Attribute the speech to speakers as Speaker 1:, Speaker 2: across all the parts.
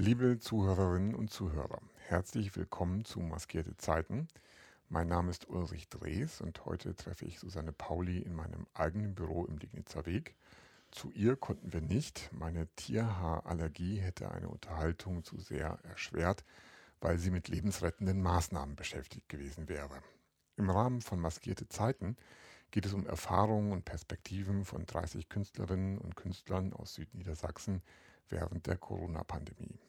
Speaker 1: Liebe Zuhörerinnen und Zuhörer, herzlich willkommen zu Maskierte Zeiten. Mein Name ist Ulrich Drees und heute treffe ich Susanne Pauli in meinem eigenen Büro im Dignitzer Weg. Zu ihr konnten wir nicht. Meine Tierhaarallergie hätte eine Unterhaltung zu sehr erschwert, weil sie mit lebensrettenden Maßnahmen beschäftigt gewesen wäre. Im Rahmen von Maskierte Zeiten geht es um Erfahrungen und Perspektiven von 30 Künstlerinnen und Künstlern aus Südniedersachsen während der Corona-Pandemie.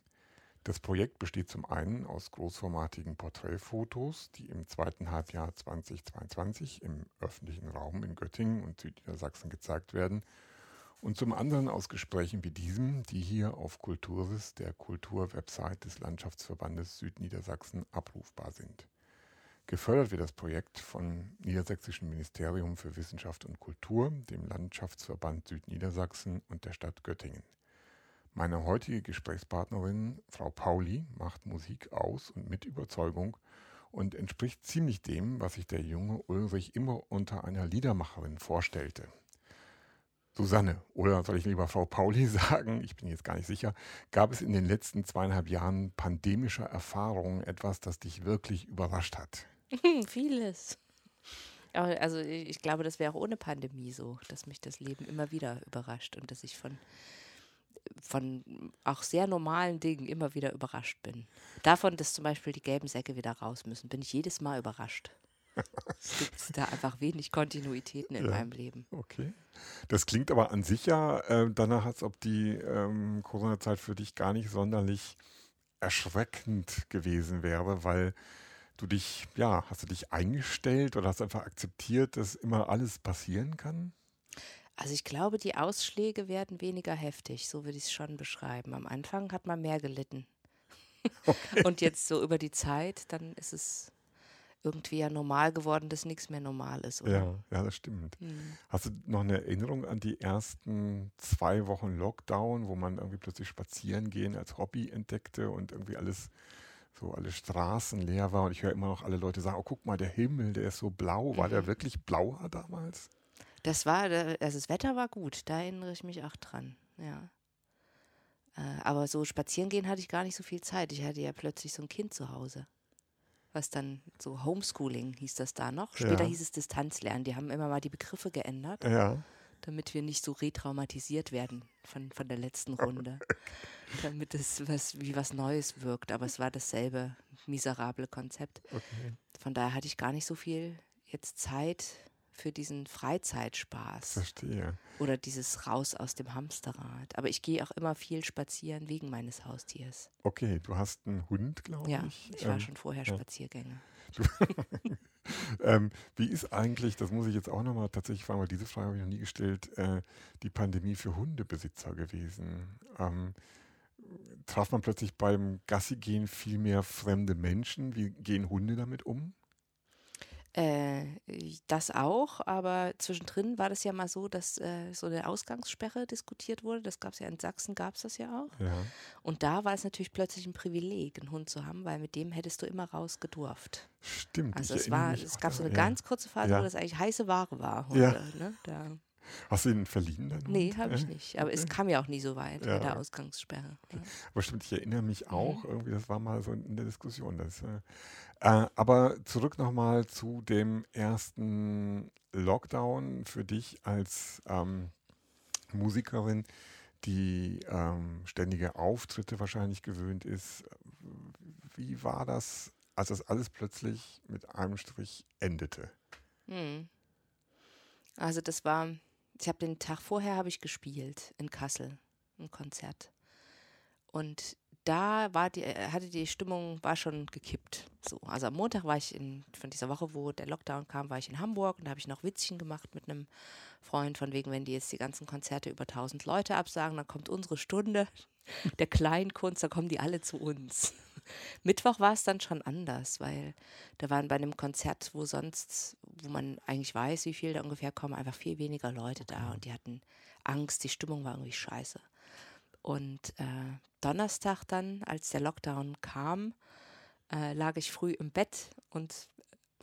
Speaker 1: Das Projekt besteht zum einen aus großformatigen Porträtfotos, die im zweiten Halbjahr 2022 im öffentlichen Raum in Göttingen und Südniedersachsen gezeigt werden und zum anderen aus Gesprächen wie diesem, die hier auf Kulturis, der Kulturwebsite des Landschaftsverbandes Südniedersachsen, abrufbar sind. Gefördert wird das Projekt vom Niedersächsischen Ministerium für Wissenschaft und Kultur, dem Landschaftsverband Südniedersachsen und der Stadt Göttingen. Meine heutige Gesprächspartnerin, Frau Pauli, macht Musik aus und mit Überzeugung und entspricht ziemlich dem, was sich der junge Ulrich immer unter einer Liedermacherin vorstellte. Susanne, oder soll ich lieber Frau Pauli sagen, ich bin jetzt gar nicht sicher, gab es in den letzten zweieinhalb Jahren pandemischer Erfahrungen etwas, das dich wirklich überrascht hat?
Speaker 2: Vieles. Also ich glaube, das wäre auch ohne Pandemie so, dass mich das Leben immer wieder überrascht und dass ich von von auch sehr normalen Dingen immer wieder überrascht bin. Davon, dass zum Beispiel die gelben Säcke wieder raus müssen, bin ich jedes Mal überrascht. Es gibt da einfach wenig Kontinuitäten in ja, meinem Leben.
Speaker 1: Okay. Das klingt aber an sich ja äh, danach, als ob die ähm, Corona-Zeit für dich gar nicht sonderlich erschreckend gewesen wäre, weil du dich, ja, hast du dich eingestellt oder hast einfach akzeptiert, dass immer alles passieren kann?
Speaker 2: Also ich glaube, die Ausschläge werden weniger heftig, so würde ich es schon beschreiben. Am Anfang hat man mehr gelitten. Okay. Und jetzt so über die Zeit, dann ist es irgendwie ja normal geworden, dass nichts mehr normal ist. Oder?
Speaker 1: Ja, ja, das stimmt. Mhm. Hast du noch eine Erinnerung an die ersten zwei Wochen Lockdown, wo man irgendwie plötzlich spazieren gehen als Hobby entdeckte und irgendwie alles so alle Straßen leer war und ich höre immer noch alle Leute sagen, oh guck mal, der Himmel, der ist so blau. War mhm. der wirklich blauer damals?
Speaker 2: Das war, also das Wetter war gut, da erinnere ich mich auch dran, ja. Äh, aber so spazieren gehen hatte ich gar nicht so viel Zeit. Ich hatte ja plötzlich so ein Kind zu Hause. Was dann so Homeschooling hieß das da noch. Später ja. hieß es Distanzlernen. Die haben immer mal die Begriffe geändert. Ja. Damit wir nicht so retraumatisiert werden von, von der letzten Runde. damit es was, wie was Neues wirkt. Aber es war dasselbe miserable Konzept. Okay. Von daher hatte ich gar nicht so viel jetzt Zeit, für diesen Freizeitspaß.
Speaker 1: Verstehe.
Speaker 2: Oder dieses Raus aus dem Hamsterrad. Aber ich gehe auch immer viel spazieren wegen meines Haustiers.
Speaker 1: Okay, du hast einen Hund, glaube
Speaker 2: ja,
Speaker 1: ich.
Speaker 2: Ja, ich war ähm, schon vorher ja. Spaziergänger.
Speaker 1: ähm, wie ist eigentlich, das muss ich jetzt auch nochmal tatsächlich fragen, weil diese Frage habe ich noch nie gestellt, äh, die Pandemie für Hundebesitzer gewesen? Ähm, traf man plötzlich beim Gassi-Gehen viel mehr fremde Menschen? Wie gehen Hunde damit um?
Speaker 2: Äh, das auch, aber zwischendrin war das ja mal so, dass äh, so eine Ausgangssperre diskutiert wurde. Das gab es ja in Sachsen, gab es das ja auch. Ja. Und da war es natürlich plötzlich ein Privileg, einen Hund zu haben, weil mit dem hättest du immer raus gedurft.
Speaker 1: Stimmt.
Speaker 2: Also es war, es gab so eine ja. ganz kurze Phase, ja. wo das eigentlich heiße Ware war. Hunde, ja. Ne? Da
Speaker 1: Hast du ihn verliehen dann?
Speaker 2: Nee, habe ich nicht. Aber okay. es kam ja auch nie so weit ja. mit der Ausgangssperre.
Speaker 1: Okay. Aber stimmt, ich erinnere mich mhm. auch, irgendwie, das war mal so in der Diskussion. Das, äh, äh aber zurück nochmal zu dem ersten Lockdown für dich als ähm, Musikerin, die ähm, ständige Auftritte wahrscheinlich gewöhnt ist. Wie war das, als das alles plötzlich mit einem Strich endete?
Speaker 2: Hm. Also das war ich habe den Tag vorher habe ich gespielt in Kassel, ein Konzert. Und da war die, äh, hatte die Stimmung, war schon gekippt. So. Also am Montag war ich in, von dieser Woche, wo der Lockdown kam, war ich in Hamburg und da habe ich noch Witzchen gemacht mit einem Freund, von wegen, wenn die jetzt die ganzen Konzerte über 1000 Leute absagen, dann kommt unsere Stunde der Kleinkunst, dann kommen die alle zu uns. Mittwoch war es dann schon anders, weil da waren bei einem Konzert, wo sonst, wo man eigentlich weiß, wie viel da ungefähr kommen, einfach viel weniger Leute da und die hatten Angst, die Stimmung war irgendwie scheiße. Und äh, Donnerstag dann, als der Lockdown kam, äh, lag ich früh im Bett und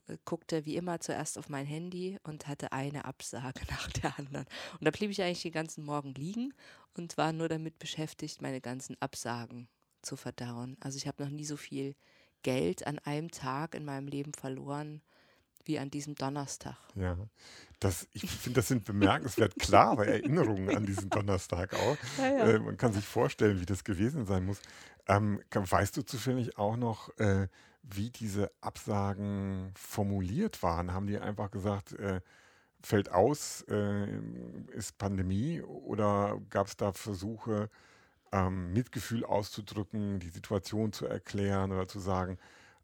Speaker 2: äh, guckte wie immer zuerst auf mein Handy und hatte eine Absage nach der anderen. Und da blieb ich eigentlich den ganzen Morgen liegen und war nur damit beschäftigt, meine ganzen Absagen zu verdauen. Also ich habe noch nie so viel Geld an einem Tag in meinem Leben verloren wie an diesem Donnerstag.
Speaker 1: Ja, das, ich finde, das sind bemerkenswert klare Erinnerungen an diesen Donnerstag auch. Ja, ja. Äh, man kann sich vorstellen, wie das gewesen sein muss. Ähm, weißt du zufällig auch noch, äh, wie diese Absagen formuliert waren? Haben die einfach gesagt, äh, fällt aus, äh, ist Pandemie oder gab es da Versuche, ähm, Mitgefühl auszudrücken, die Situation zu erklären oder zu sagen,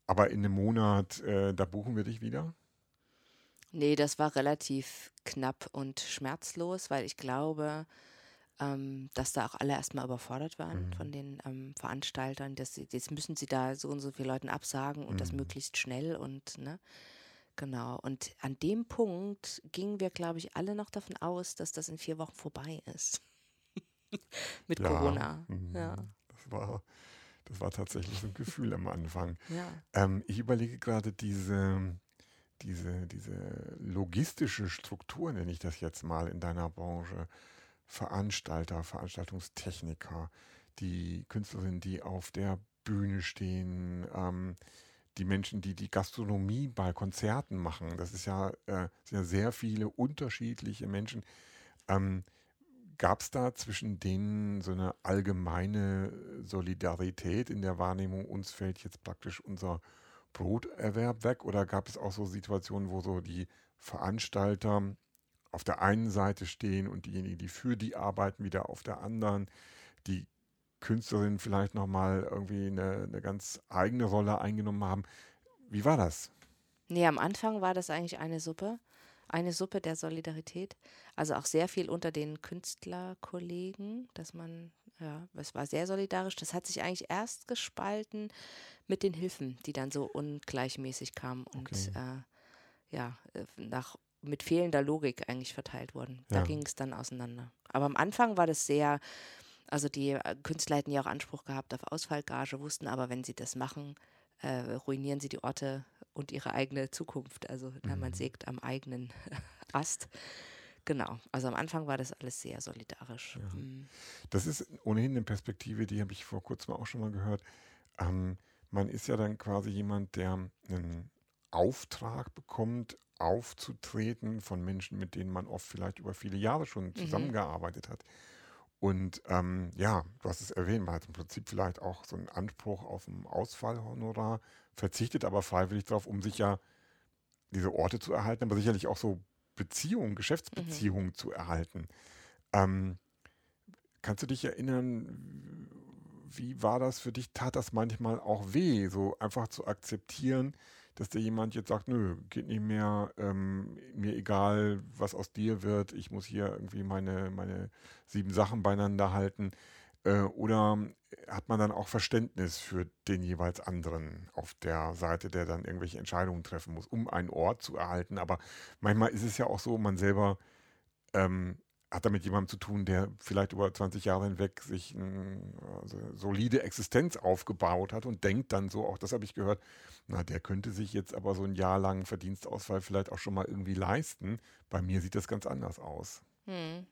Speaker 1: aber in einem Monat, äh, da buchen wir dich wieder?
Speaker 2: Nee, das war relativ knapp und schmerzlos, weil ich glaube, ähm, dass da auch alle erstmal überfordert waren mhm. von den ähm, Veranstaltern. Dass sie, jetzt müssen sie da so und so viele Leuten absagen und mhm. das möglichst schnell und ne, genau. Und an dem Punkt gingen wir, glaube ich, alle noch davon aus, dass das in vier Wochen vorbei ist. Mit ja. Corona. Mhm. Ja.
Speaker 1: Das war, das war tatsächlich so ein Gefühl am Anfang. Ja. Ähm, ich überlege gerade diese, diese, diese logistische Struktur, nenne ich das jetzt mal in deiner Branche. Veranstalter, Veranstaltungstechniker, die Künstlerinnen, die auf der Bühne stehen, ähm, die Menschen, die die Gastronomie bei Konzerten machen. Das ist ja, äh, sind ja sehr viele unterschiedliche Menschen. Ähm, Gab es da zwischen denen so eine allgemeine Solidarität in der Wahrnehmung, uns fällt jetzt praktisch unser Broterwerb weg? Oder gab es auch so Situationen, wo so die Veranstalter auf der einen Seite stehen und diejenigen, die für die arbeiten, wieder auf der anderen, die Künstlerinnen vielleicht nochmal irgendwie eine, eine ganz eigene Rolle eingenommen haben. Wie war das?
Speaker 2: Nee, am Anfang war das eigentlich eine Suppe, eine Suppe der Solidarität. Also auch sehr viel unter den Künstlerkollegen, dass man, ja, es war sehr solidarisch. Das hat sich eigentlich erst gespalten mit den Hilfen, die dann so ungleichmäßig kamen und okay. äh, ja, äh, nach mit fehlender Logik eigentlich verteilt wurden. Da ja. ging es dann auseinander. Aber am Anfang war das sehr, also die äh, Künstler hätten ja auch Anspruch gehabt auf Ausfallgage, wussten aber, wenn sie das machen, äh, ruinieren sie die Orte und ihre eigene Zukunft. Also mhm. man sägt am eigenen Ast. Genau, also am Anfang war das alles sehr solidarisch. Ja. Mhm.
Speaker 1: Das ist ohnehin eine Perspektive, die habe ich vor kurzem auch schon mal gehört. Ähm, man ist ja dann quasi jemand, der einen Auftrag bekommt, aufzutreten von Menschen, mit denen man oft vielleicht über viele Jahre schon mhm. zusammengearbeitet hat. Und ähm, ja, du hast es erwähnt, man hat im Prinzip vielleicht auch so einen Anspruch auf ein Ausfallhonorar, verzichtet aber freiwillig darauf, um sich ja diese Orte zu erhalten, aber sicherlich auch so Beziehungen, Geschäftsbeziehungen mhm. zu erhalten. Ähm, kannst du dich erinnern, wie war das für dich? Tat das manchmal auch weh, so einfach zu akzeptieren, dass dir jemand jetzt sagt, nö, geht nicht mehr, ähm, mir egal, was aus dir wird, ich muss hier irgendwie meine, meine sieben Sachen beieinander halten. Äh, oder hat man dann auch Verständnis für den jeweils anderen auf der Seite, der dann irgendwelche Entscheidungen treffen muss, um einen Ort zu erhalten. Aber manchmal ist es ja auch so, man selber ähm, hat damit jemandem zu tun, der vielleicht über 20 Jahre hinweg sich eine also solide Existenz aufgebaut hat und denkt dann so, auch das habe ich gehört, na, der könnte sich jetzt aber so ein Jahr lang Verdienstausfall vielleicht auch schon mal irgendwie leisten. Bei mir sieht das ganz anders aus. Hm.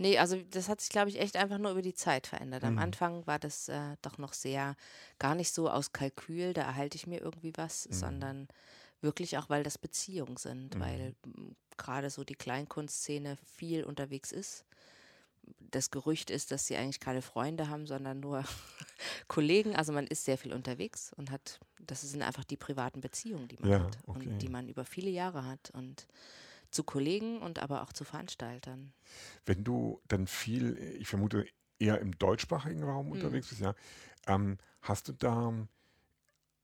Speaker 2: Nee, also das hat sich, glaube ich, echt einfach nur über die Zeit verändert. Am mhm. Anfang war das äh, doch noch sehr, gar nicht so aus Kalkül, da erhalte ich mir irgendwie was, mhm. sondern wirklich auch, weil das Beziehungen sind, mhm. weil gerade so die Kleinkunstszene viel unterwegs ist. Das Gerücht ist, dass sie eigentlich keine Freunde haben, sondern nur Kollegen. Also man ist sehr viel unterwegs und hat, das sind einfach die privaten Beziehungen, die man ja, hat okay. und die man über viele Jahre hat und zu Kollegen und aber auch zu Veranstaltern.
Speaker 1: Wenn du dann viel, ich vermute, eher im deutschsprachigen Raum mhm. unterwegs bist, ja, ähm, hast du da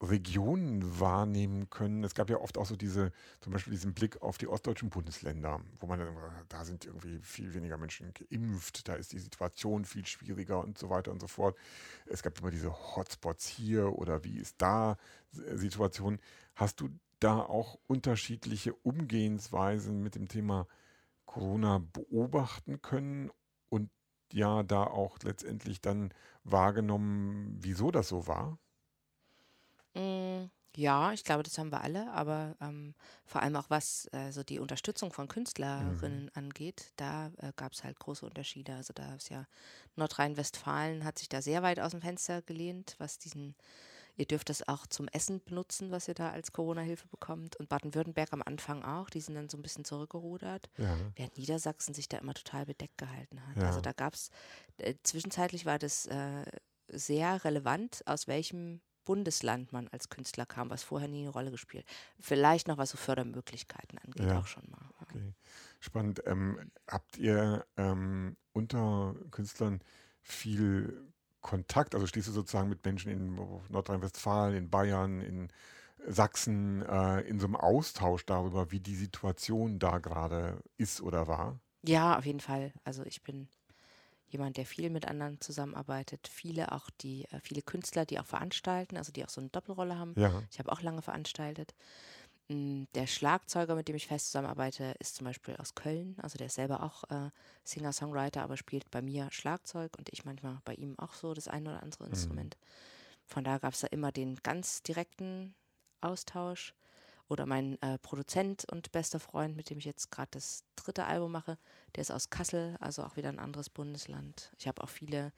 Speaker 1: Regionen wahrnehmen können. Es gab ja oft auch so diese, zum Beispiel diesen Blick auf die ostdeutschen Bundesländer, wo man dann, da sind irgendwie viel weniger Menschen geimpft, da ist die Situation viel schwieriger und so weiter und so fort. Es gab immer diese Hotspots hier oder wie ist da Situation. Hast du da auch unterschiedliche Umgehensweisen mit dem Thema Corona beobachten können und ja, da auch letztendlich dann wahrgenommen, wieso das so war?
Speaker 2: Mm, Ja, ich glaube, das haben wir alle, aber ähm, vor allem auch was äh, so die Unterstützung von Künstlerinnen angeht, da äh, gab es halt große Unterschiede. Also da ist ja Nordrhein-Westfalen hat sich da sehr weit aus dem Fenster gelehnt, was diesen, ihr dürft das auch zum Essen benutzen, was ihr da als Corona-Hilfe bekommt. Und Baden-Württemberg am Anfang auch, die sind dann so ein bisschen zurückgerudert,
Speaker 1: Ja.
Speaker 2: während Niedersachsen sich da immer total bedeckt gehalten hat.
Speaker 1: Ja.
Speaker 2: Also da gab es, äh, zwischenzeitlich war das äh, sehr relevant, aus welchem Bundesland man als Künstler kam, was vorher nie eine Rolle gespielt. Vielleicht noch was so Fördermöglichkeiten angeht,
Speaker 1: Ja.
Speaker 2: auch schon mal.
Speaker 1: Okay. Spannend. Ähm, habt ihr ähm, unter Künstlern viel Kontakt? Also stehst du sozusagen mit Menschen in Nordrhein-Westfalen, in Bayern, in Sachsen äh, in so einem Austausch darüber, wie die Situation da gerade ist oder war?
Speaker 2: Ja, auf jeden Fall. Also ich bin jemand, der viel mit anderen zusammenarbeitet. Viele auch die, äh, viele Künstler, die auch veranstalten, also die auch so eine Doppelrolle haben.
Speaker 1: Ja.
Speaker 2: Ich habe auch lange veranstaltet. Mm, Der Schlagzeuger, mit dem ich fest zusammenarbeite, ist zum Beispiel aus Köln. Also der ist selber auch äh, Singer-Songwriter, aber spielt bei mir Schlagzeug und ich manchmal bei ihm auch so das ein oder andere Instrument. Von da gab es da immer den ganz direkten Austausch. Oder mein äh, Produzent und bester Freund, mit dem ich jetzt gerade das dritte Album mache, der ist aus Kassel, also auch wieder ein anderes Bundesland. Ich habe auch viele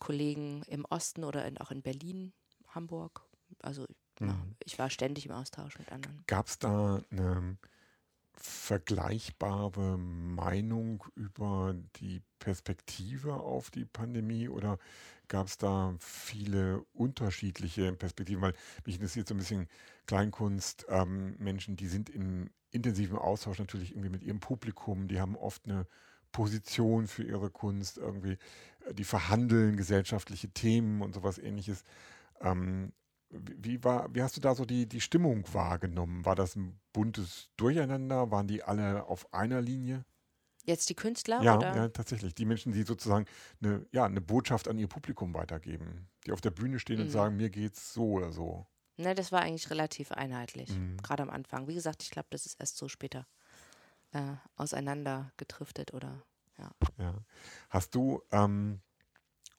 Speaker 2: Kollegen im Osten oder in, auch in Berlin, Hamburg. Also
Speaker 1: Mhm.
Speaker 2: ich war ständig im Austausch mit anderen.
Speaker 1: Gab es da eine vergleichbare Meinung über die Perspektive auf die Pandemie oder gab es da viele unterschiedliche Perspektiven? Weil mich interessiert so ein bisschen Kleinkunst, ähm, Menschen, die sind im intensiven Austausch natürlich irgendwie mit ihrem Publikum, die haben oft eine Position für ihre Kunst, irgendwie, äh, die verhandeln gesellschaftliche Themen und sowas ähnliches. Ähm, wie, war, wie hast du da so die, die Stimmung wahrgenommen? War das ein buntes Durcheinander? Waren die alle auf einer Linie?
Speaker 2: Jetzt die Künstler
Speaker 1: Ja,
Speaker 2: oder?
Speaker 1: ja, tatsächlich. Die Menschen, die sozusagen eine, ja, eine Botschaft an ihr Publikum weitergeben, die auf der Bühne stehen und
Speaker 2: Mhm.
Speaker 1: sagen, mir geht's so oder so.
Speaker 2: Ne, das war eigentlich relativ einheitlich,
Speaker 1: Mhm.
Speaker 2: gerade am Anfang. Wie gesagt, ich glaube, das ist erst so später äh, auseinander gedriftet oder ja.
Speaker 1: Ja. Hast du ähm,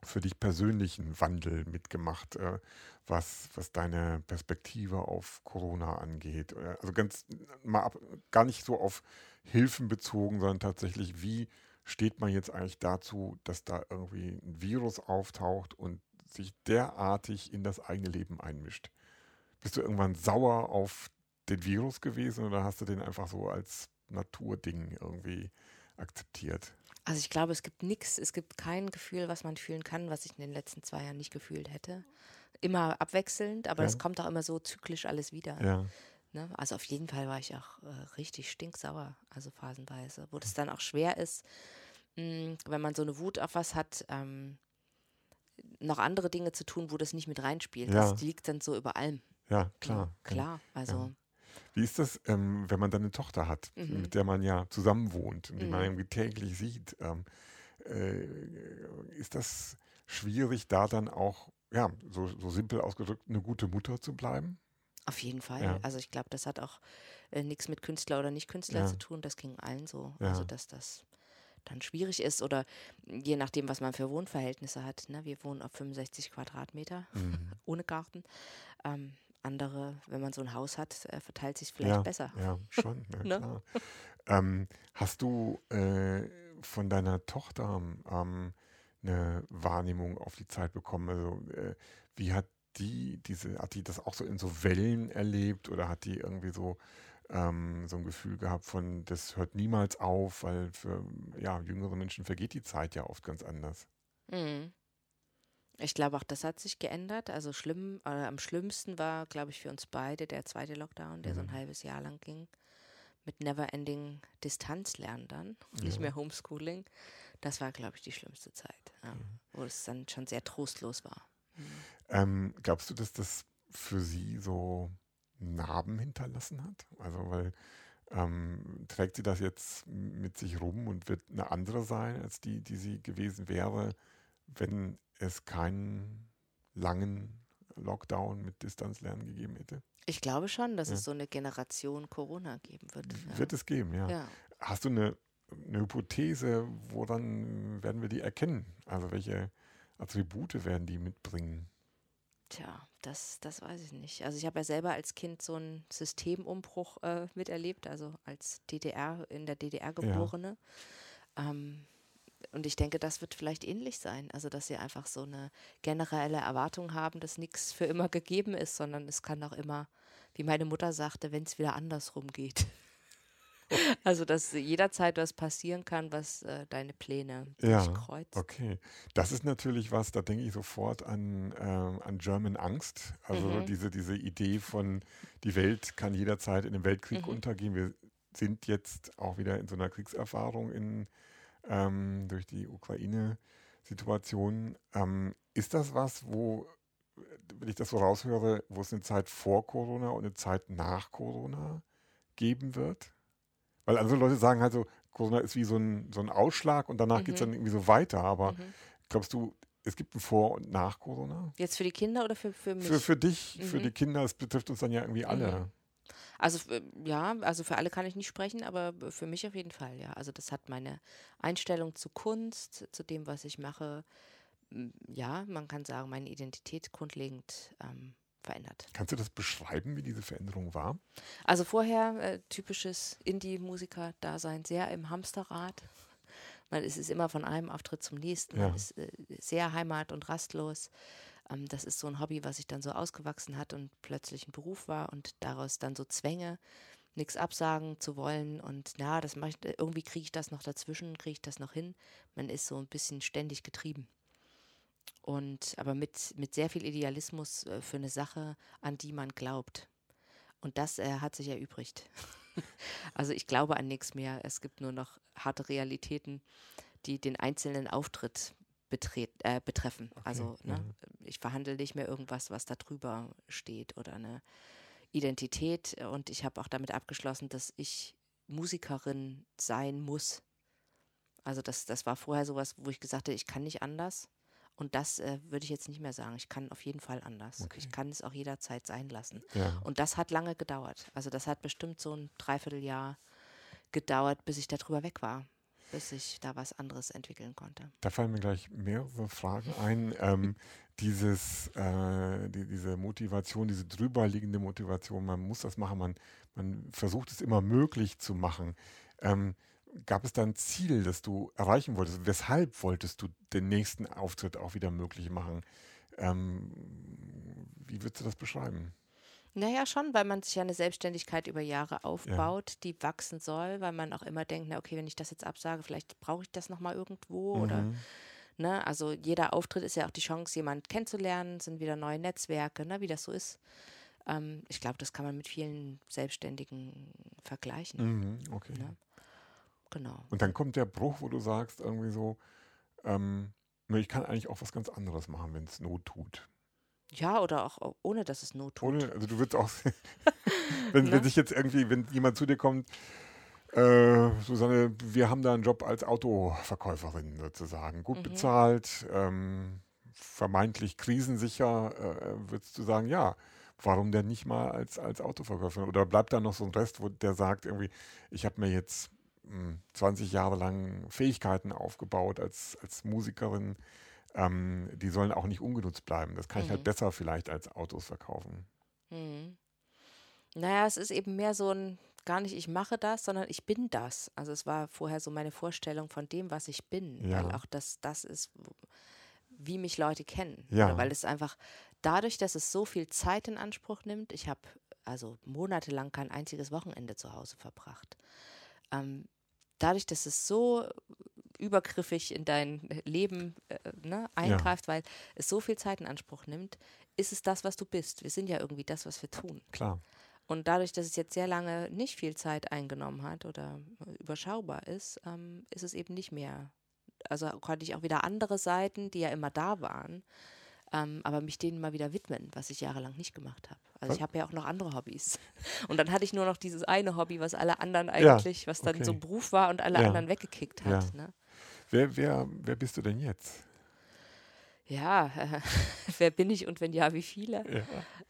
Speaker 1: für dich persönlich einen Wandel mitgemacht, äh, was, was deine Perspektive auf Corona angeht? Äh, Also ganz mal ab, gar nicht so auf Hilfen bezogen, sondern tatsächlich, wie steht man jetzt eigentlich dazu, dass da irgendwie ein Virus auftaucht und sich derartig in das eigene Leben einmischt? Bist du irgendwann sauer auf den Virus gewesen oder hast du den einfach so als Naturding irgendwie akzeptiert?
Speaker 2: Also ich glaube, es gibt nichts, es gibt kein Gefühl, was man fühlen kann, was ich in den letzten zwei Jahren nicht gefühlt hätte. Immer abwechselnd, aber
Speaker 1: Ja.
Speaker 2: es kommt auch immer so zyklisch alles wieder.
Speaker 1: Ja.
Speaker 2: Ne? Also auf jeden Fall war ich auch äh, richtig stinksauer, also phasenweise, wo das dann auch schwer ist, mh, wenn man so eine Wut auf was hat, ähm, noch andere Dinge zu tun, wo das nicht mit reinspielt.
Speaker 1: Ja.
Speaker 2: Das liegt dann so über allem.
Speaker 1: Ja, klar.
Speaker 2: Ja,
Speaker 1: kann-
Speaker 2: klar. Also
Speaker 1: Wie ist das, ähm, wenn man dann eine Tochter hat,
Speaker 2: Mhm.
Speaker 1: mit der man ja zusammen wohnt und die man
Speaker 2: Mhm.
Speaker 1: irgendwie täglich sieht? Ähm, äh, ist das schwierig, da dann auch, ja, so, so simpel ausgedrückt, eine gute Mutter zu bleiben?
Speaker 2: auf jeden Fall.
Speaker 1: Ja.
Speaker 2: Also ich glaube, das hat auch äh, nichts mit Künstler oder Nicht-Künstler
Speaker 1: Ja.
Speaker 2: zu tun. Das ging allen so.
Speaker 1: Ja.
Speaker 2: Also dass das dann schwierig ist oder je nachdem, was man für Wohnverhältnisse hat. Ne? Wir wohnen auf 65 Quadratmeter
Speaker 1: Mhm.
Speaker 2: ohne Garten. Ähm, andere, wenn man so ein Haus hat, äh, verteilt sich vielleicht
Speaker 1: ja,
Speaker 2: besser.
Speaker 1: Ja, schon, ja,
Speaker 2: Ne?
Speaker 1: klar. Ähm, hast du äh, von deiner Tochter ähm, eine Wahrnehmung auf die Zeit bekommen? Also, äh, wie hat die diese, hat die das auch so in so Wellen erlebt oder hat die irgendwie so ähm, so ein Gefühl gehabt von, das hört niemals auf, weil für ja, jüngere Menschen vergeht die Zeit ja oft ganz anders.
Speaker 2: Mhm. Ich glaube, auch das hat sich geändert. Also schlimm, äh, am schlimmsten war, glaube ich, für uns beide der zweite Lockdown, der so ein
Speaker 1: Mhm.
Speaker 2: halbes Jahr lang ging. Mit Neverending Distanzlernen dann, nicht
Speaker 1: Ja.
Speaker 2: mehr Homeschooling. Das war, glaube ich, die schlimmste Zeit, ja, wo es dann schon sehr trostlos war.
Speaker 1: Ähm, glaubst du, dass das für sie so Narben hinterlassen hat? Also, weil ähm, trägt sie das jetzt mit sich rum und wird eine andere sein, als die, die sie gewesen wäre, wenn es keinen langen Lockdown mit Distanzlernen gegeben hätte?
Speaker 2: Ich glaube schon, dass
Speaker 1: Ja.
Speaker 2: es so eine Generation Corona geben wird. Ja.
Speaker 1: Wird es geben, ja.
Speaker 2: ja.
Speaker 1: Hast du eine, eine Hypothese, woran werden wir die erkennen? Also welche Attribute werden die mitbringen?
Speaker 2: Tja, das, das weiß ich nicht. Also ich habe ja selber als Kind so einen Systemumbruch äh, miterlebt, also als DDR, in der DDR geborene. Ja. Ähm, und ich denke, das wird vielleicht ähnlich sein. Also, dass sie einfach so eine generelle Erwartung haben, dass nichts für immer gegeben ist, sondern es kann auch immer, wie meine Mutter sagte, wenn es wieder andersrum geht. Also, dass jederzeit was passieren kann, was äh, deine Pläne
Speaker 1: ja, durchkreuzt. Okay. Das ist natürlich was, da denke ich sofort an, äh, an German Angst. Also mhm. diese, diese Idee von, die Welt kann jederzeit in einem Weltkrieg mhm. untergehen. Wir sind jetzt auch wieder in so einer Kriegserfahrung in, ähm, durch die Ukraine-Situation. Ähm, ist das was, wo, wenn ich das so raushöre, wo es eine Zeit vor Corona und eine Zeit nach Corona geben wird? Weil andere Leute sagen halt so, Corona ist wie so ein, so ein Ausschlag und danach mhm. geht es dann irgendwie so weiter. Aber mhm. glaubst du, es gibt ein Vor- und Nach Corona?
Speaker 2: Jetzt für die Kinder oder für, für mich?
Speaker 1: Für, für dich, mhm. für die Kinder, es betrifft uns dann ja irgendwie alle.
Speaker 2: Also ja, also für alle kann ich nicht sprechen, aber für mich auf jeden Fall, ja. Also das hat meine Einstellung zu Kunst, zu dem, was ich mache, ja, man kann sagen, meine Identität grundlegend ähm, verändert.
Speaker 1: Kannst du das beschreiben, wie diese Veränderung war?
Speaker 2: Also vorher äh, typisches Indie-Musiker-Dasein, sehr im Hamsterrad. Man ist, ist immer von einem Auftritt zum nächsten, ja. man ist äh, sehr heimat- und rastlos. Ähm, das ist so ein Hobby, was sich dann so ausgewachsen hat und plötzlich ein Beruf war und daraus dann so Zwänge, nichts absagen zu wollen und na, das mache ich, irgendwie kriege ich das noch dazwischen, kriege ich das noch hin. Man ist so ein bisschen ständig getrieben und aber mit, mit sehr viel Idealismus äh, für eine Sache, an die man glaubt. Und das äh, hat sich erübrigt. also ich glaube an nichts mehr. Es gibt nur noch harte Realitäten, die den einzelnen Auftritt betret, äh, betreffen. Okay, also ne, ich verhandle nicht mehr irgendwas, was da drüber steht oder eine Identität. Und ich habe auch damit abgeschlossen, dass ich Musikerin sein muss. Also das, das war vorher sowas, wo ich gesagt habe, ich kann nicht anders. Und das äh, würde ich jetzt nicht mehr sagen. Ich kann auf jeden Fall anders. Okay. Ich kann es auch jederzeit sein lassen. Ja. Und das hat lange gedauert. Also das hat bestimmt so ein Dreivierteljahr gedauert, bis ich darüber weg war, bis ich da was anderes entwickeln konnte.
Speaker 1: Da fallen mir gleich mehrere Fragen ein. ähm, dieses, äh, die, diese Motivation, diese drüberliegende Motivation, man muss das machen, man, man versucht es immer möglich zu machen. Ähm, gab es da ein Ziel, das du erreichen wolltest? Weshalb wolltest du den nächsten Auftritt auch wieder möglich machen? Ähm, wie würdest du das beschreiben?
Speaker 2: Naja, schon, weil man sich ja eine Selbstständigkeit über Jahre aufbaut, ja. die wachsen soll, weil man auch immer denkt, na okay, wenn ich das jetzt absage, vielleicht brauche ich das nochmal irgendwo mhm. oder ne, also jeder Auftritt ist ja auch die Chance, jemanden kennenzulernen, sind wieder neue Netzwerke, ne, wie das so ist. Ähm, ich glaube, das kann man mit vielen Selbstständigen vergleichen.
Speaker 1: Mhm, okay. Ne? Genau. Und dann kommt der Bruch, wo du sagst, irgendwie so, ähm, ich kann eigentlich auch was ganz anderes machen, wenn es Not tut.
Speaker 2: Ja, oder auch ohne, dass es Not tut.
Speaker 1: Ohne, also du würdest auch, wenn, wenn sich jetzt irgendwie, wenn jemand zu dir kommt, äh, Susanne, wir haben da einen Job als Autoverkäuferin sozusagen, gut mhm. bezahlt, ähm, vermeintlich krisensicher, äh, würdest du sagen, ja, warum denn nicht mal als, als Autoverkäuferin? Oder bleibt da noch so ein Rest, wo der sagt irgendwie, ich habe mir jetzt 20 Jahre lang Fähigkeiten aufgebaut als, als Musikerin. Ähm, die sollen auch nicht ungenutzt bleiben. Das kann mhm. ich halt mhm. besser vielleicht als Autos verkaufen.
Speaker 2: Mhm. Naja, es ist eben mehr so ein, gar nicht ich mache das, sondern ich bin das. Also es war vorher so meine Vorstellung von dem, was ich bin. Ja. Weil auch das, das ist, wie mich Leute kennen. Ja. Weil es einfach, dadurch, dass es so viel Zeit in Anspruch nimmt, ich habe also monatelang kein einziges Wochenende zu Hause verbracht. Ähm, dadurch, dass es so übergriffig in dein Leben äh, ne, eingreift, ja. weil es so viel Zeit in Anspruch nimmt, ist es das, was du bist. Wir sind ja irgendwie das, was wir tun.
Speaker 1: Klar.
Speaker 2: Und dadurch, dass es jetzt sehr lange nicht viel Zeit eingenommen hat oder überschaubar ist, ähm, ist es eben nicht mehr. Also konnte ich auch wieder andere Seiten, die ja immer da waren, ähm, aber mich denen mal wieder widmen, was ich jahrelang nicht gemacht habe. Also ich habe ja auch noch andere Hobbys. Und dann hatte ich nur noch dieses eine Hobby, was alle anderen eigentlich, ja, was dann okay. so ein Beruf war und alle ja. anderen weggekickt hat. Ja. Ne?
Speaker 1: Wer, wer, wer bist du denn jetzt?
Speaker 2: Ja, äh, wer bin ich und wenn ja, wie viele? Ja.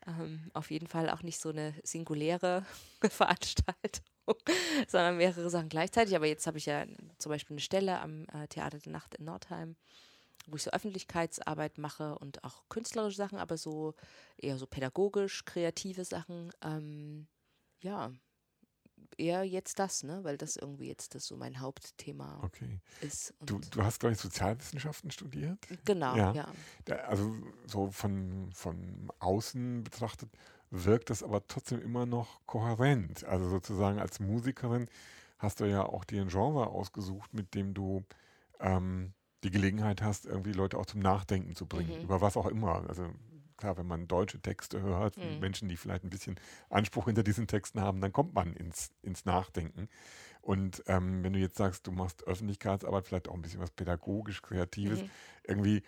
Speaker 2: Ähm, auf jeden Fall auch nicht so eine singuläre Veranstaltung, sondern mehrere Sachen gleichzeitig. Aber jetzt habe ich ja zum Beispiel eine Stelle am äh, Theater der Nacht in Nordheim wo ich so Öffentlichkeitsarbeit mache und auch künstlerische Sachen, aber so eher so pädagogisch, kreative Sachen. Ähm, ja, eher jetzt das, ne? Weil das irgendwie jetzt das so mein Hauptthema
Speaker 1: Okay.
Speaker 2: ist.
Speaker 1: Du, du hast, glaube ich, Sozialwissenschaften studiert.
Speaker 2: genau,
Speaker 1: Ja.
Speaker 2: ja.
Speaker 1: Also so von, von außen betrachtet wirkt das aber trotzdem immer noch kohärent. Also sozusagen als Musikerin hast du ja auch dir ein Genre ausgesucht, mit dem du ähm, die Gelegenheit hast, irgendwie Leute auch zum Nachdenken zu bringen,
Speaker 2: Mhm.
Speaker 1: über was auch immer. Also klar, wenn man deutsche Texte hört,
Speaker 2: Mhm.
Speaker 1: Menschen, die vielleicht ein bisschen Anspruch hinter diesen Texten haben, dann kommt man ins, ins Nachdenken. Und ähm, wenn du jetzt sagst, du machst Öffentlichkeitsarbeit, vielleicht auch ein bisschen was pädagogisch, kreatives,
Speaker 2: Mhm.
Speaker 1: irgendwie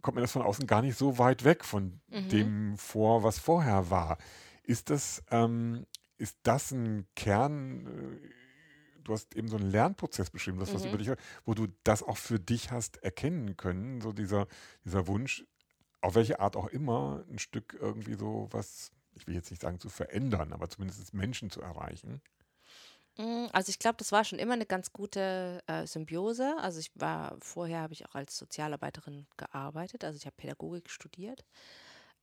Speaker 1: kommt mir das von außen gar nicht so weit weg von
Speaker 2: Mhm.
Speaker 1: dem vor, was vorher war. Ist das, ähm, ist das ein Kern? Äh, du hast eben so einen Lernprozess beschrieben, das was
Speaker 2: Mhm.
Speaker 1: über dich, wo du das auch für dich hast erkennen können, so dieser, dieser Wunsch, auf welche Art auch immer, ein Stück irgendwie so was, ich will jetzt nicht sagen zu verändern, aber zumindest Menschen zu erreichen.
Speaker 2: Mm, Also ich glaube, das war schon immer eine ganz gute äh, Symbiose. Also ich war vorher habe ich auch als Sozialarbeiterin gearbeitet. Also ich habe Pädagogik studiert,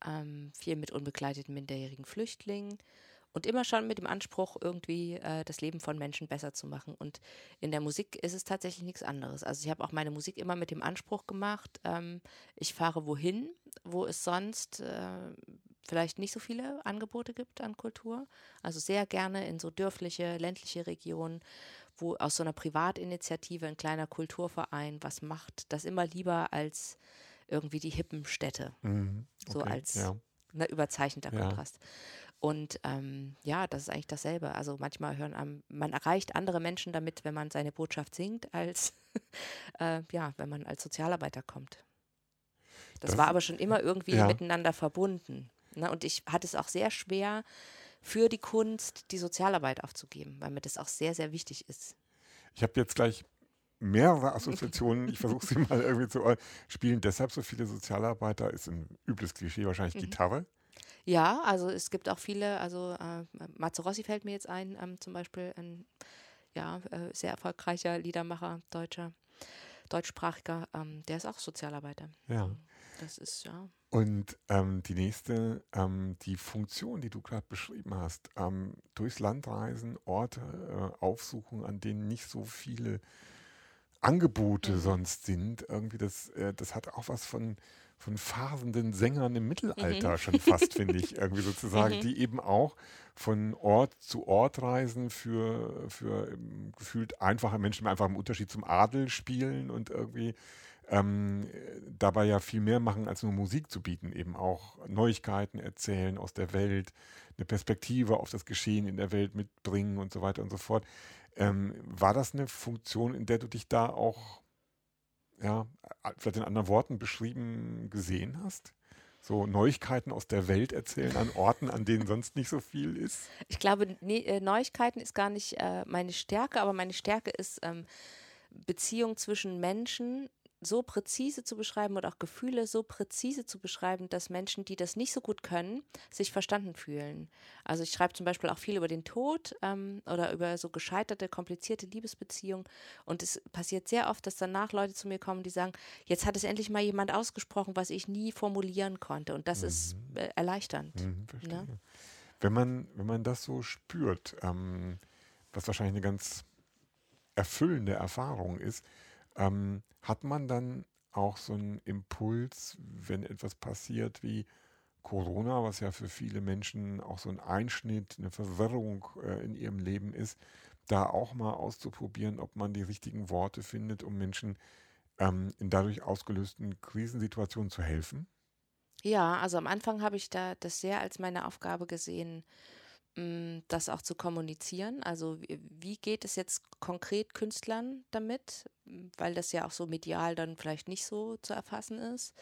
Speaker 2: ähm, viel mit unbegleiteten minderjährigen Flüchtlingen und immer schon mit dem Anspruch, irgendwie äh, das Leben von Menschen besser zu machen. Und in der Musik ist es tatsächlich nichts anderes. Also ich habe auch meine Musik immer mit dem Anspruch gemacht, ähm, ich fahre wohin, wo es sonst äh, vielleicht nicht so viele Angebote gibt an Kultur. Also sehr gerne in so dörfliche, ländliche Regionen, wo aus so einer Privatinitiative ein kleiner Kulturverein was macht, das immer lieber als irgendwie die hippen Städte.
Speaker 1: Mhm.
Speaker 2: So
Speaker 1: Okay,
Speaker 2: als
Speaker 1: ja.
Speaker 2: ne, überzeichneter
Speaker 1: Ja.
Speaker 2: Kontrast. Und ähm, ja, das ist eigentlich dasselbe. Also manchmal hören einem, man erreicht andere Menschen damit, wenn man seine Botschaft singt, als äh, ja, wenn man als Sozialarbeiter kommt. Das,
Speaker 1: Das-
Speaker 2: war aber schon immer irgendwie
Speaker 1: ja.
Speaker 2: miteinander verbunden. Ne? Und ich hatte es auch sehr schwer, für die Kunst die Sozialarbeit aufzugeben, weil mir das auch sehr, sehr wichtig ist.
Speaker 1: Ich habe jetzt gleich mehrere Assoziationen. Ich versuche sie mal irgendwie zu ordnen. Spielen deshalb so viele Sozialarbeiter, ist ein übles Klischee, wahrscheinlich
Speaker 2: Mhm.
Speaker 1: Gitarre.
Speaker 2: Ja, also es gibt auch viele, also äh, Mazzarossi fällt mir jetzt ein, ähm, zum Beispiel ein ja, äh, sehr erfolgreicher Liedermacher, deutscher, deutschsprachiger, ähm, der ist auch Sozialarbeiter.
Speaker 1: Ja.
Speaker 2: Das ist, ja.
Speaker 1: Und ähm, die nächste, ähm, die Funktion, die du gerade beschrieben hast, ähm, durchs Land reisen, Orte äh, aufsuchen, an denen nicht so viele Angebote
Speaker 2: Mhm.
Speaker 1: sonst sind, irgendwie das, äh, das hat auch was von, von phasenden Sängern im Mittelalter schon fast, finde ich, irgendwie sozusagen,
Speaker 2: Mhm.
Speaker 1: die eben auch von Ort zu Ort reisen für, für ähm, gefühlt einfache Menschen, einfach im Unterschied zum Adel spielen und irgendwie ähm, äh, dabei ja viel mehr machen, als nur Musik zu bieten, eben auch Neuigkeiten erzählen aus der Welt, eine Perspektive auf das Geschehen in der Welt mitbringen und so weiter und so fort. Ähm, war das eine Funktion, in der du dich da auch, ja, vielleicht in anderen Worten beschrieben gesehen hast? So Neuigkeiten aus der Welt erzählen an Orten, an denen sonst nicht so viel ist?
Speaker 2: Ich glaube, ne, Neuigkeiten ist gar nicht äh, meine Stärke, aber meine Stärke ist ähm, Beziehung zwischen Menschen so präzise zu beschreiben und auch Gefühle so präzise zu beschreiben, dass Menschen, die das nicht so gut können, sich verstanden fühlen. Also ich schreibe zum Beispiel auch viel über den Tod ähm, oder über so gescheiterte, komplizierte Liebesbeziehungen. Und es passiert sehr oft, dass danach Leute zu mir kommen, die sagen, jetzt hat es endlich mal jemand ausgesprochen, was ich nie formulieren konnte. Und das ist äh, erleichternd.
Speaker 1: Mhm, verstehe. Wenn man, wenn man das so spürt, ähm, was wahrscheinlich eine ganz erfüllende Erfahrung ist, ähm, hat man dann auch so einen Impuls, wenn etwas passiert wie Corona, was ja für viele Menschen auch so ein Einschnitt, eine Verwirrung äh, in ihrem Leben ist, da auch mal auszuprobieren, ob man die richtigen Worte findet, um Menschen ähm, in dadurch ausgelösten Krisensituationen zu helfen?
Speaker 2: Ja, also am Anfang habe ich da das sehr als meine Aufgabe gesehen, das auch zu kommunizieren. Also wie, geht es jetzt konkret Künstlern damit, weil das ja auch so medial dann vielleicht nicht so zu erfassen ist.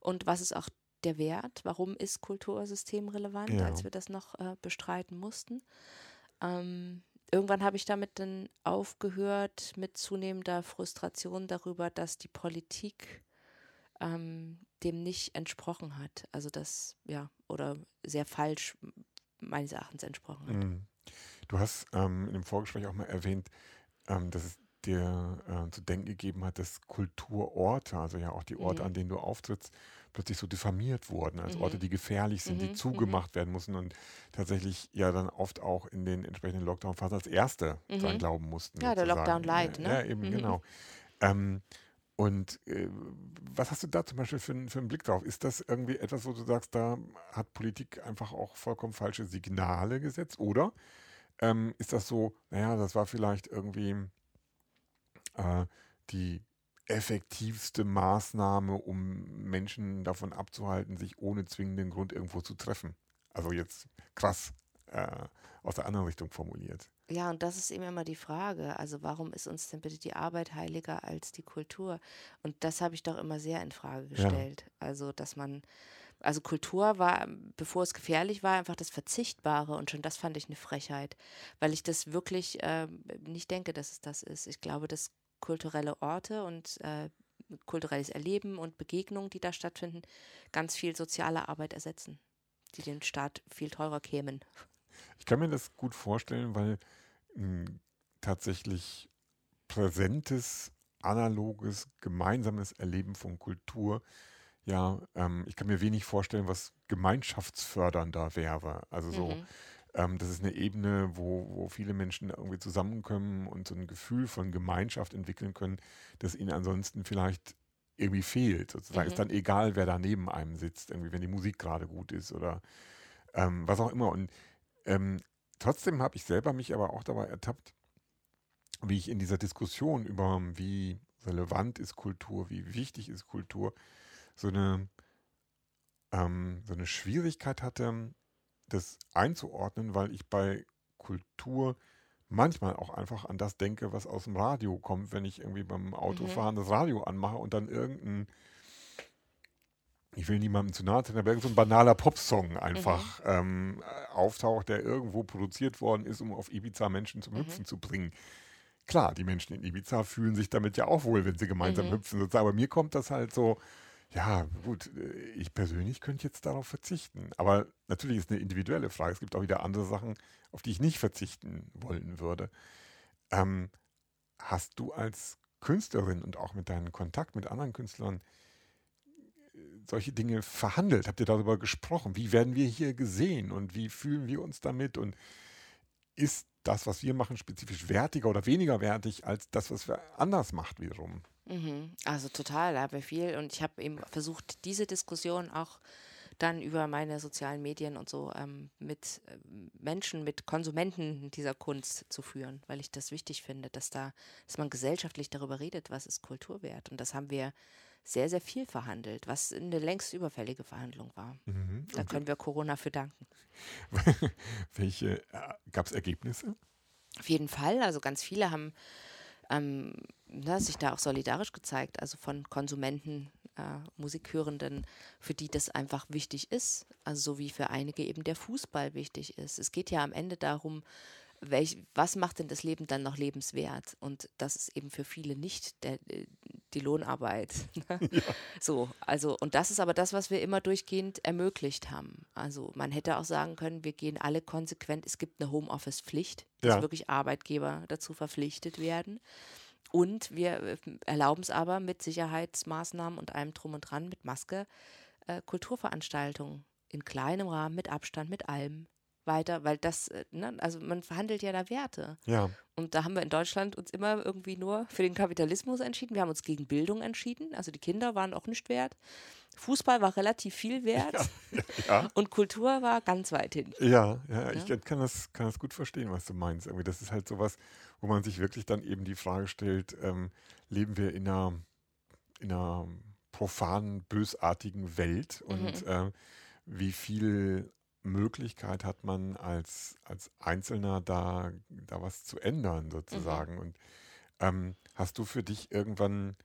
Speaker 2: Und was ist auch der Wert? Warum ist Kultursystem relevant,
Speaker 1: Ja.
Speaker 2: als wir das noch äh, bestreiten mussten? Ähm, irgendwann habe ich damit dann aufgehört mit zunehmender Frustration darüber, dass die Politik ähm, dem nicht entsprochen hat. Also das, ja, oder sehr falsch meines Erachtens entsprochen hat.
Speaker 1: Mhm. Du hast ähm, in dem Vorgespräch auch mal erwähnt, ähm, dass es dir äh, zu denken gegeben hat, dass Kulturorte, also ja auch die Orte,
Speaker 2: Mhm.
Speaker 1: an denen du auftrittst, plötzlich so diffamiert wurden, als
Speaker 2: Mhm.
Speaker 1: Orte, die gefährlich sind, die
Speaker 2: Mhm, mhm.
Speaker 1: zugemacht werden müssen und tatsächlich ja dann oft auch in den entsprechenden Lockdown-Phasen als Erste dran
Speaker 2: Mhm.
Speaker 1: glauben mussten.
Speaker 2: Ja, der
Speaker 1: sozusagen.
Speaker 2: Lockdown Light,
Speaker 1: Ja,
Speaker 2: ne?
Speaker 1: ja, eben,
Speaker 2: Mhm.
Speaker 1: genau. Ähm, und äh, was hast du da zum Beispiel für, einen- für einen Blick drauf? Ist das irgendwie etwas, wo du sagst, da hat Politik einfach auch vollkommen falsche Signale gesetzt? Oder ähm, ist das so, naja, das war vielleicht irgendwie äh, die effektivste Maßnahme, um Menschen davon abzuhalten, sich ohne zwingenden Grund irgendwo zu treffen? Also jetzt krass äh, aus der anderen Richtung formuliert.
Speaker 2: Ja, und das ist eben immer die Frage. Also warum ist uns denn bitte die Arbeit heiliger als die Kultur? Und das habe ich doch immer sehr in Frage
Speaker 1: Ja.
Speaker 2: gestellt. Also, dass man, also Kultur war, bevor es gefährlich war, einfach das Verzichtbare und schon das fand ich eine Frechheit, weil ich das wirklich ähm, nicht denke, dass es das ist. Ich glaube, dass kulturelle Orte und äh, kulturelles Erleben und Begegnungen, die da stattfinden, ganz viel soziale Arbeit ersetzen, die den Staat viel teurer kämen.
Speaker 1: Ich kann mir das gut vorstellen, weil mh, tatsächlich präsentes, analoges, gemeinsames Erleben von Kultur, ja, ähm, ich kann mir wenig vorstellen, was gemeinschaftsfördernder wäre. Also so,
Speaker 2: Mhm.
Speaker 1: ähm, das ist eine Ebene, wo, wo viele Menschen irgendwie zusammenkommen und so ein Gefühl von Gemeinschaft entwickeln können, das ihnen ansonsten vielleicht irgendwie fehlt. Sozusagen ist
Speaker 2: Mhm.
Speaker 1: dann egal, wer da neben einem sitzt, irgendwie, wenn die Musik gerade gut ist oder ähm, was auch immer. Und ähm, trotzdem habe ich selber mich aber auch dabei ertappt, wie ich in dieser Diskussion über wie relevant ist Kultur, wie wichtig ist Kultur, so eine, ähm, so eine Schwierigkeit hatte, das einzuordnen, weil ich bei Kultur manchmal auch einfach an das denke, was aus dem Radio kommt, wenn ich irgendwie beim Autofahren das Radio anmache und dann irgendein, ich will niemandem zu nahe treten, aber irgend so ein banaler Popsong einfach ähm, äh, auftaucht, der irgendwo produziert worden ist, um auf Ibiza Menschen zum
Speaker 2: Mhm.
Speaker 1: Hüpfen zu bringen. Klar, die Menschen in Ibiza fühlen sich damit ja auch wohl, wenn sie gemeinsam
Speaker 2: Mhm.
Speaker 1: hüpfen. Sozusagen. Aber mir kommt das halt so, ja, gut, ich persönlich könnte jetzt darauf verzichten. Aber natürlich ist eine individuelle Frage. Es gibt auch wieder andere Sachen, auf die ich nicht verzichten wollen würde. Ähm, hast du als Künstlerin und auch mit deinem Kontakt mit anderen Künstlern solche Dinge verhandelt? Habt ihr darüber gesprochen? Wie werden wir hier gesehen und wie fühlen wir uns damit? Und ist das, was wir machen, spezifisch wertiger oder weniger wertig als das, was wir anders macht wiederum?
Speaker 2: Mhm. Also total, da haben wir viel. Und ich habe eben versucht, diese Diskussion auch dann über meine sozialen Medien und so ähm, mit ähm, Menschen, mit Konsumenten dieser Kunst zu führen, weil ich das wichtig finde, dass da, dass man gesellschaftlich darüber redet, was ist Kultur wert. Und das haben wir sehr, sehr viel verhandelt, was eine längst überfällige Verhandlung war.
Speaker 1: Mhm.
Speaker 2: Da können wir Corona für danken.
Speaker 1: Welche äh, gab es Ergebnisse?
Speaker 2: Auf jeden Fall. Also ganz viele haben ähm, ne, sich da auch solidarisch gezeigt, also von Konsumenten, äh, Musikhörenden, für die das einfach wichtig ist. Also so wie für einige eben der Fußball wichtig ist. Es geht ja am Ende darum, welch, was macht denn das Leben dann noch lebenswert? Und das ist eben für viele nicht der, äh, die Lohnarbeit. ne? So, also, und das ist aber das, was wir immer durchgehend ermöglicht haben. Also man hätte auch sagen können, wir gehen alle konsequent, es gibt eine Homeoffice-Pflicht, dass
Speaker 1: Ja.
Speaker 2: wirklich Arbeitgeber dazu verpflichtet werden. Und wir äh, erlauben es aber mit Sicherheitsmaßnahmen und allem drum und dran, mit Maske, äh, Kulturveranstaltungen in kleinem Rahmen, mit Abstand, mit allem weiter, weil das, äh, ne, also man verhandelt ja da Werte.
Speaker 1: Ja,
Speaker 2: Und da haben wir in Deutschland uns immer irgendwie nur für den Kapitalismus entschieden. Wir haben uns gegen Bildung entschieden. Also die Kinder waren auch nicht wert. Fußball war relativ viel wert.
Speaker 1: ja.
Speaker 2: Und Kultur war ganz weit hin.
Speaker 1: Ja, ja, ich
Speaker 2: Ja.
Speaker 1: kann das, kann das gut verstehen, was du meinst. Irgendwie, das ist halt sowas, wo man sich wirklich dann eben die Frage stellt, ähm, leben wir in einer, in einer profanen, bösartigen Welt und ähm, wie viel Möglichkeit hat man als, als Einzelner da, da was zu ändern sozusagen. Und ähm, hast du für dich irgendwann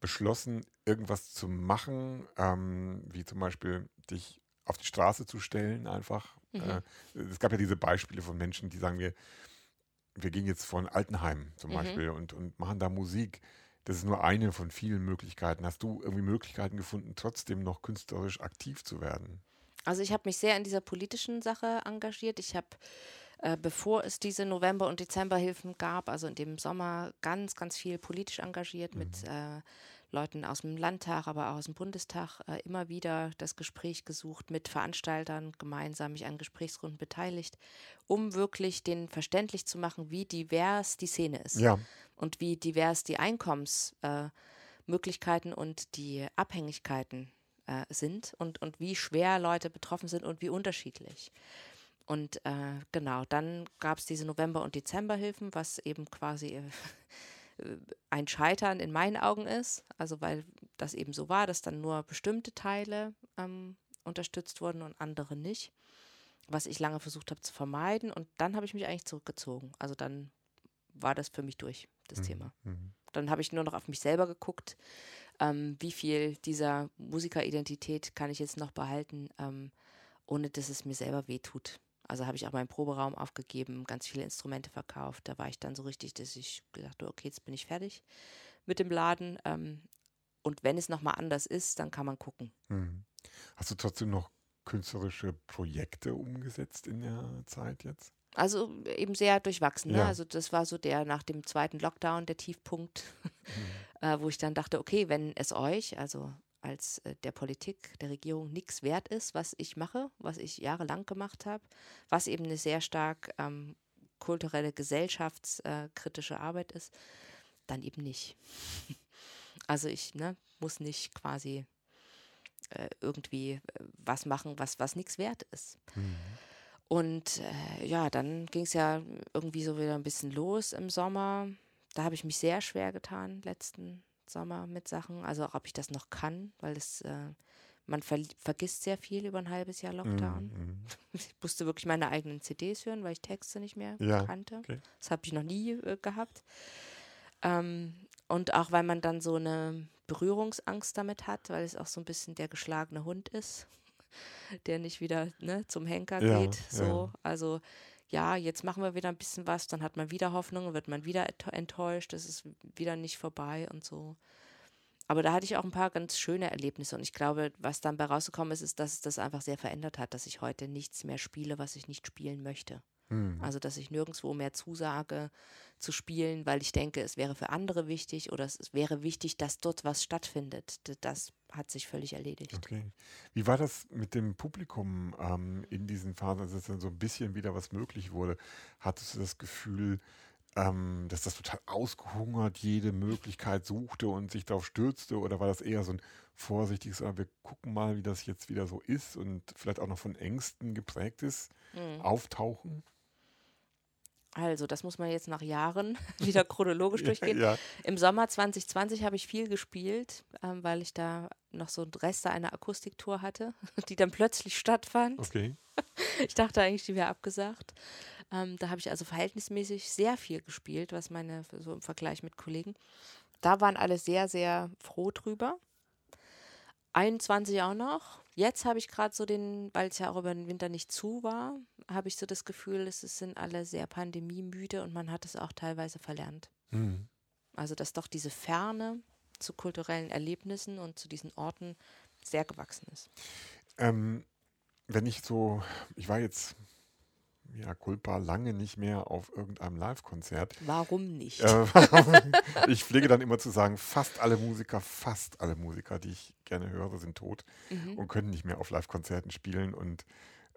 Speaker 1: beschlossen, irgendwas zu machen, ähm, wie zum Beispiel dich auf die Straße zu stellen einfach.
Speaker 2: Mhm.
Speaker 1: Äh, es gab ja diese Beispiele von Menschen, die sagen wir, wir gehen jetzt von Altenheim zum
Speaker 2: Mhm.
Speaker 1: Beispiel und, und machen da Musik. Das ist nur eine von vielen Möglichkeiten. Hast du irgendwie Möglichkeiten gefunden, trotzdem noch künstlerisch aktiv zu werden?
Speaker 2: Also ich habe mich sehr in dieser politischen Sache engagiert. Ich habe äh, bevor es diese November- und Dezemberhilfen gab, also in dem Sommer ganz, ganz viel politisch engagiert mhm. mit äh, Leuten aus dem Landtag, aber auch aus dem Bundestag äh, immer wieder das Gespräch gesucht, mit Veranstaltern gemeinsam mich an Gesprächsrunden beteiligt, um wirklich den verständlich zu machen, wie divers die Szene ist
Speaker 1: ja.
Speaker 2: und wie divers die Einkommensmöglichkeiten und die Abhängigkeiten äh, sind und, und wie schwer Leute betroffen sind und wie unterschiedlich. Und äh, genau, dann gab es diese November- und Dezemberhilfen, was eben quasi äh, ein Scheitern in meinen Augen ist. Also weil das eben so war, dass dann nur bestimmte Teile ähm, unterstützt wurden und andere nicht. Was ich lange versucht habe zu vermeiden. Und dann habe ich mich eigentlich zurückgezogen. Also dann war das für mich durch, das mhm. Thema. Mhm. Dann habe ich nur noch auf mich selber geguckt, ähm, wie viel dieser Musikeridentität kann ich jetzt noch behalten, ähm, ohne dass es mir selber wehtut. Also habe ich auch meinen Proberaum aufgegeben, ganz viele Instrumente verkauft. Da war ich dann so richtig, dass ich gesagt habe, okay, jetzt bin ich fertig mit dem Laden. Ähm, und wenn es nochmal anders ist, dann kann man gucken.
Speaker 1: Hm. Hast du trotzdem noch künstlerische Projekte umgesetzt in der Zeit jetzt?
Speaker 2: Also eben sehr durchwachsen. Ne? Ja. Also das war so der nach dem zweiten Lockdown der Tiefpunkt, mhm. äh, wo ich dann dachte, okay, wenn es euch, also als äh, der Politik, der Regierung nichts wert ist, was ich mache, was ich jahrelang gemacht habe, was eben eine sehr stark ähm, kulturelle, gesellschaftskritische Arbeit ist, dann eben nicht. also ich ne, muss nicht quasi äh, irgendwie äh, was machen, was, was nichts wert ist. Mhm. Und äh, ja, dann ging es ja irgendwie so wieder ein bisschen los im Sommer. Da habe ich mich sehr schwer getan, letzten Sommer mit Sachen. Also ob ich das noch kann, weil es, äh, man ver vergisst sehr viel über ein halbes Jahr Lockdown. Mm, mm. Ich musste wirklich meine eigenen CDs hören, weil ich Texte nicht mehr ja, kannte. Okay. Das habe ich noch nie äh, gehabt. Ähm, und auch weil man dann so eine Berührungsangst damit hat, weil es auch so ein bisschen der geschlagene Hund ist, der nicht wieder ne, zum Henker ja, geht. So, ja. also ja, jetzt machen wir wieder ein bisschen was, dann hat man wieder Hoffnung, wird man wieder enttäuscht, es ist wieder nicht vorbei und so. Aber da hatte ich auch ein paar ganz schöne Erlebnisse und ich glaube, was dann bei rausgekommen ist, ist, dass es das einfach sehr verändert hat, dass ich heute nichts mehr spiele, was ich nicht spielen möchte. Mhm. Also, dass ich nirgendwo mehr zusage zu spielen, weil ich denke, es wäre für andere wichtig oder es wäre wichtig, dass dort was stattfindet. Das hat sich völlig erledigt.
Speaker 1: Okay. Wie war das mit dem Publikum ähm, in diesen Phasen, als es dann so ein bisschen wieder was möglich wurde? Hattest du das Gefühl, ähm, dass das total ausgehungert jede Möglichkeit suchte und sich darauf stürzte? Oder war das eher so ein vorsichtiges, ah, wir gucken mal, wie das jetzt wieder so ist und vielleicht auch noch von Ängsten geprägt ist, mhm. auftauchen?
Speaker 2: Also, das muss man jetzt nach Jahren wieder chronologisch durchgehen. Ja. Im Sommer 2020 habe ich viel gespielt, ähm, weil ich da noch so Reste einer Akustiktour hatte, die dann plötzlich stattfand.
Speaker 1: Okay.
Speaker 2: Ich dachte eigentlich, die wäre abgesagt. Ähm, da habe ich also verhältnismäßig sehr viel gespielt, was meine, so im Vergleich mit Kollegen. Da waren alle sehr, sehr froh drüber. 21 auch noch. Jetzt habe ich gerade so den, weil es ja auch über den Winter nicht zu war, habe ich so das Gefühl, es sind alle sehr pandemiemüde und man hat es auch teilweise verlernt. Mhm. Also, dass doch diese Ferne zu kulturellen Erlebnissen und zu diesen Orten sehr gewachsen ist.
Speaker 1: Ähm, wenn ich so, ich war jetzt ja, Culpa lange nicht mehr auf irgendeinem Live-Konzert.
Speaker 2: Warum nicht?
Speaker 1: Äh, ich pflege dann immer zu sagen, fast alle Musiker, fast alle Musiker, die ich gerne höre, sind tot mhm. und können nicht mehr auf Live-Konzerten spielen. Und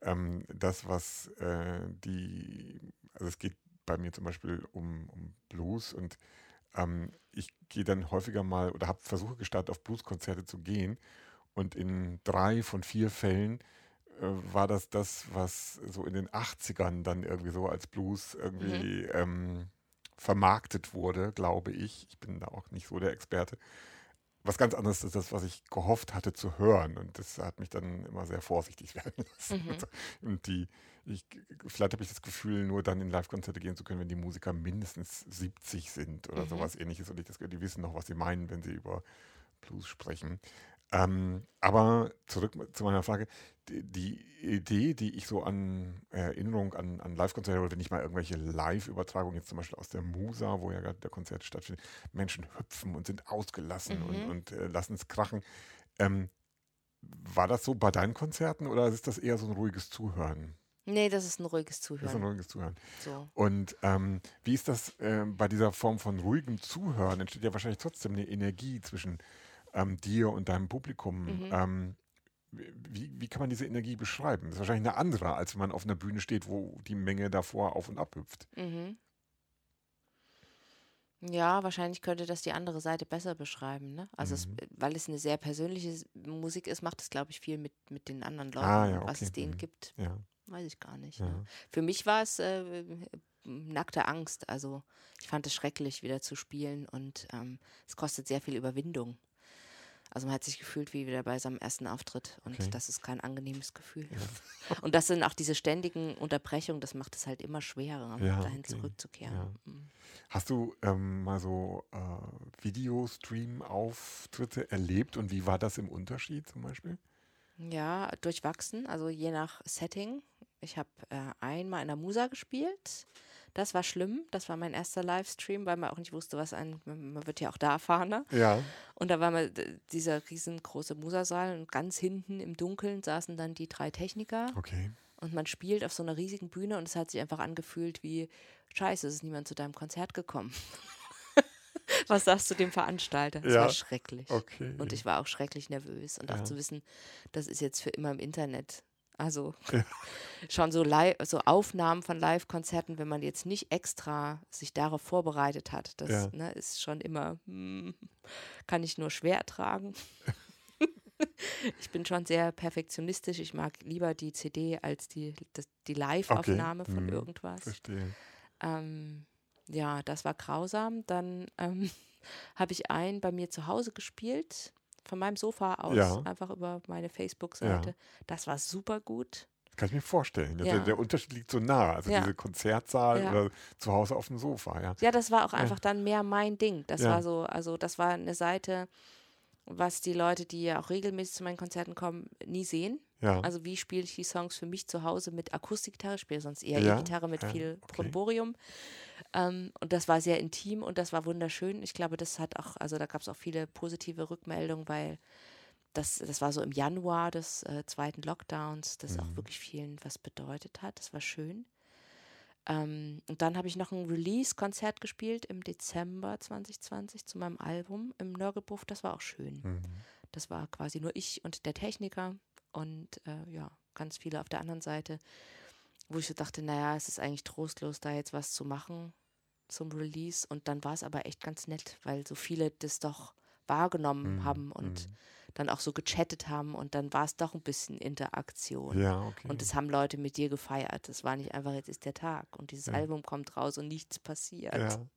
Speaker 1: ähm, das, was äh, die, also es geht bei mir zum Beispiel um, um Blues und ähm, ich gehe dann häufiger mal oder habe Versuche gestartet, auf Blues-Konzerte zu gehen. Und in drei von vier Fällen war das das, was so in den 80ern dann irgendwie so als Blues irgendwie mhm. ähm, vermarktet wurde, glaube ich. Ich bin da auch nicht so der Experte. Was ganz anderes ist das, was ich gehofft hatte zu hören. Und das hat mich dann immer sehr vorsichtig werden lassen. Mhm. Und die, ich, vielleicht habe ich das Gefühl, nur dann in Live-Konzerte gehen zu können, wenn die Musiker mindestens 70 sind oder mhm. sowas ähnliches. Und ich das, die wissen noch, was sie meinen, wenn sie über Blues sprechen. Ähm, aber zurück zu meiner Frage. Die, die, Idee, die ich so an Erinnerung an, an Live-Konzerte oder wenn ich mal irgendwelche Live-Übertragungen, jetzt zum Beispiel aus der Musa, wo ja gerade der Konzert stattfindet, Menschen hüpfen und sind ausgelassen mhm. und, und äh, lassen es krachen. Ähm, war das so bei deinen Konzerten oder ist das eher so ein ruhiges Zuhören?
Speaker 2: Nee, das ist ein ruhiges
Speaker 1: Das ist ein
Speaker 2: Zuhören.
Speaker 1: ruhiges Zuhören.
Speaker 2: So.
Speaker 1: Und ähm, wie ist das ähm, bei dieser Form von ruhigem Zuhören? Entsteht ja wahrscheinlich trotzdem eine Energie zwischen ähm, dir und deinem Publikum.
Speaker 2: Mhm.
Speaker 1: Ähm, wie, wie kann man diese Energie beschreiben? Das ist wahrscheinlich eine andere, als wenn man auf einer Bühne steht, wo die Menge davor auf und ab hüpft.
Speaker 2: Mhm. Ja, wahrscheinlich könnte das die andere Seite besser beschreiben, ne? Also es,
Speaker 1: Mhm.
Speaker 2: weil es eine sehr persönliche Musik ist, macht es, glaube ich, viel mit, mit den anderen Leuten.
Speaker 1: Ah, ja,
Speaker 2: Was es
Speaker 1: okay.
Speaker 2: denen
Speaker 1: Mhm.
Speaker 2: gibt,
Speaker 1: Ja,
Speaker 2: weiß ich gar nicht.
Speaker 1: ja.
Speaker 2: Ne? Für mich war es äh, nackte Angst. Also ich fand es schrecklich, wieder zu spielen und ähm, es kostet sehr viel Überwindung. Also man hat sich gefühlt wie wieder bei seinem ersten Auftritt und
Speaker 1: Okay.
Speaker 2: das ist kein angenehmes Gefühl. Und das sind auch diese ständigen Unterbrechungen, das macht es halt immer schwerer,
Speaker 1: Ja,
Speaker 2: dahin
Speaker 1: okay.
Speaker 2: zurückzukehren.
Speaker 1: Ja.
Speaker 2: Mhm.
Speaker 1: Hast du ähm, mal so äh, Videostream-Auftritte erlebt und wie war das im Unterschied zum Beispiel?
Speaker 2: Ja, durchwachsen, also je nach Setting. Ich habe äh, einmal in der Musa gespielt. Das war schlimm. Das war mein erster Livestream, weil man auch nicht wusste, was ein. Man wird ja auch da erfahren. Ne?
Speaker 1: Ja.
Speaker 2: Und da war mal dieser riesengroße Musa-Saal und ganz hinten im Dunkeln saßen dann die drei Techniker
Speaker 1: Okay.
Speaker 2: und man spielt auf so einer riesigen Bühne und es hat sich einfach angefühlt wie: Scheiße, es ist niemand zu deinem Konzert gekommen. Was sagst du dem Veranstalter? Es
Speaker 1: Ja,
Speaker 2: war schrecklich.
Speaker 1: Okay.
Speaker 2: Und ich war auch schrecklich nervös und auch
Speaker 1: Ja.
Speaker 2: zu wissen, das ist jetzt für immer im Internet. Also
Speaker 1: Ja.
Speaker 2: schon so, live, so Aufnahmen von Live-Konzerten, wenn man jetzt nicht extra sich darauf vorbereitet hat, das
Speaker 1: Ja.
Speaker 2: ne, ist schon immer, hm, kann ich nur schwer ertragen. ich bin schon sehr perfektionistisch. Ich mag lieber die CD als die, das, die Live-Aufnahme von
Speaker 1: hm,
Speaker 2: irgendwas.
Speaker 1: Verstehe.
Speaker 2: Ähm, ja, das war grausam. Dann ähm, habe ich einen bei mir zu Hause gespielt, von meinem Sofa aus,
Speaker 1: Ja.
Speaker 2: einfach über meine Facebook-Seite.
Speaker 1: Ja.
Speaker 2: Das war super gut.
Speaker 1: Kann ich mir vorstellen. Der,
Speaker 2: Ja.
Speaker 1: der Unterschied liegt so nah. Also diese Konzertsaal oder zu Hause auf dem Sofa, ja.
Speaker 2: Ja, das war auch einfach dann mehr mein Ding. Das war so, also das war eine Seite, was die Leute, die ja auch regelmäßig zu meinen Konzerten kommen, nie sehen.
Speaker 1: Ja.
Speaker 2: Also wie spiele ich die Songs für mich zu Hause mit Akustikgitarre, ich spiele sonst eher
Speaker 1: Ja,
Speaker 2: E-Gitarre mit
Speaker 1: ja,
Speaker 2: viel
Speaker 1: okay.
Speaker 2: Bromborium. Ähm, und das war sehr intim und das war wunderschön. Ich glaube, das hat auch, also da gab es auch viele positive Rückmeldungen, weil das, das war so im Januar des äh, zweiten Lockdowns, das auch
Speaker 1: Mhm.
Speaker 2: wirklich vielen was bedeutet hat. Das war schön. Ähm, und dann habe ich noch ein Release-Konzert gespielt im Dezember 2020 zu meinem Album im Nörgelbuff. Das war auch schön.
Speaker 1: Mhm.
Speaker 2: Das war quasi nur ich und der Techniker und äh, ja, ganz viele auf der anderen Seite, wo ich so dachte, naja, es ist eigentlich trostlos, da jetzt was zu machen zum Release. Und dann war es aber echt ganz nett, weil so viele das doch wahrgenommen
Speaker 1: Mhm,
Speaker 2: haben und
Speaker 1: mhm.
Speaker 2: dann auch so gechattet haben und dann war es doch ein bisschen Interaktion.
Speaker 1: Ja, okay.
Speaker 2: Und das haben Leute mit dir gefeiert. Das war nicht einfach, jetzt ist der Tag und dieses
Speaker 1: Ja.
Speaker 2: Album kommt raus und nichts passiert.
Speaker 1: Ja.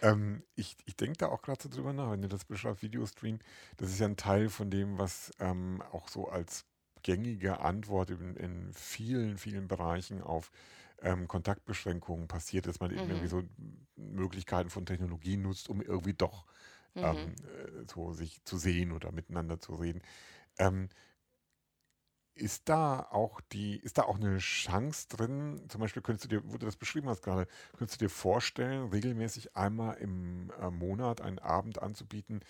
Speaker 1: Ähm, ich ich denke da auch gerade so drüber nach, wenn du das beschreibst, Videostream, das ist ja ein Teil von dem, was ähm, auch so als gängige Antwort in, in vielen, vielen Bereichen auf ähm, Kontaktbeschränkungen passiert, dass man eben
Speaker 2: Mhm.
Speaker 1: irgendwie so Möglichkeiten von Technologie nutzt, um irgendwie doch
Speaker 2: Mhm.
Speaker 1: ähm, äh, so sich zu sehen oder miteinander zu reden. Ähm, ist da auch die, ist da auch eine Chance drin? Zum Beispiel könntest du dir, wo du das beschrieben hast gerade, könntest du dir vorstellen, regelmäßig einmal im äh, Monat einen Abend anzubieten?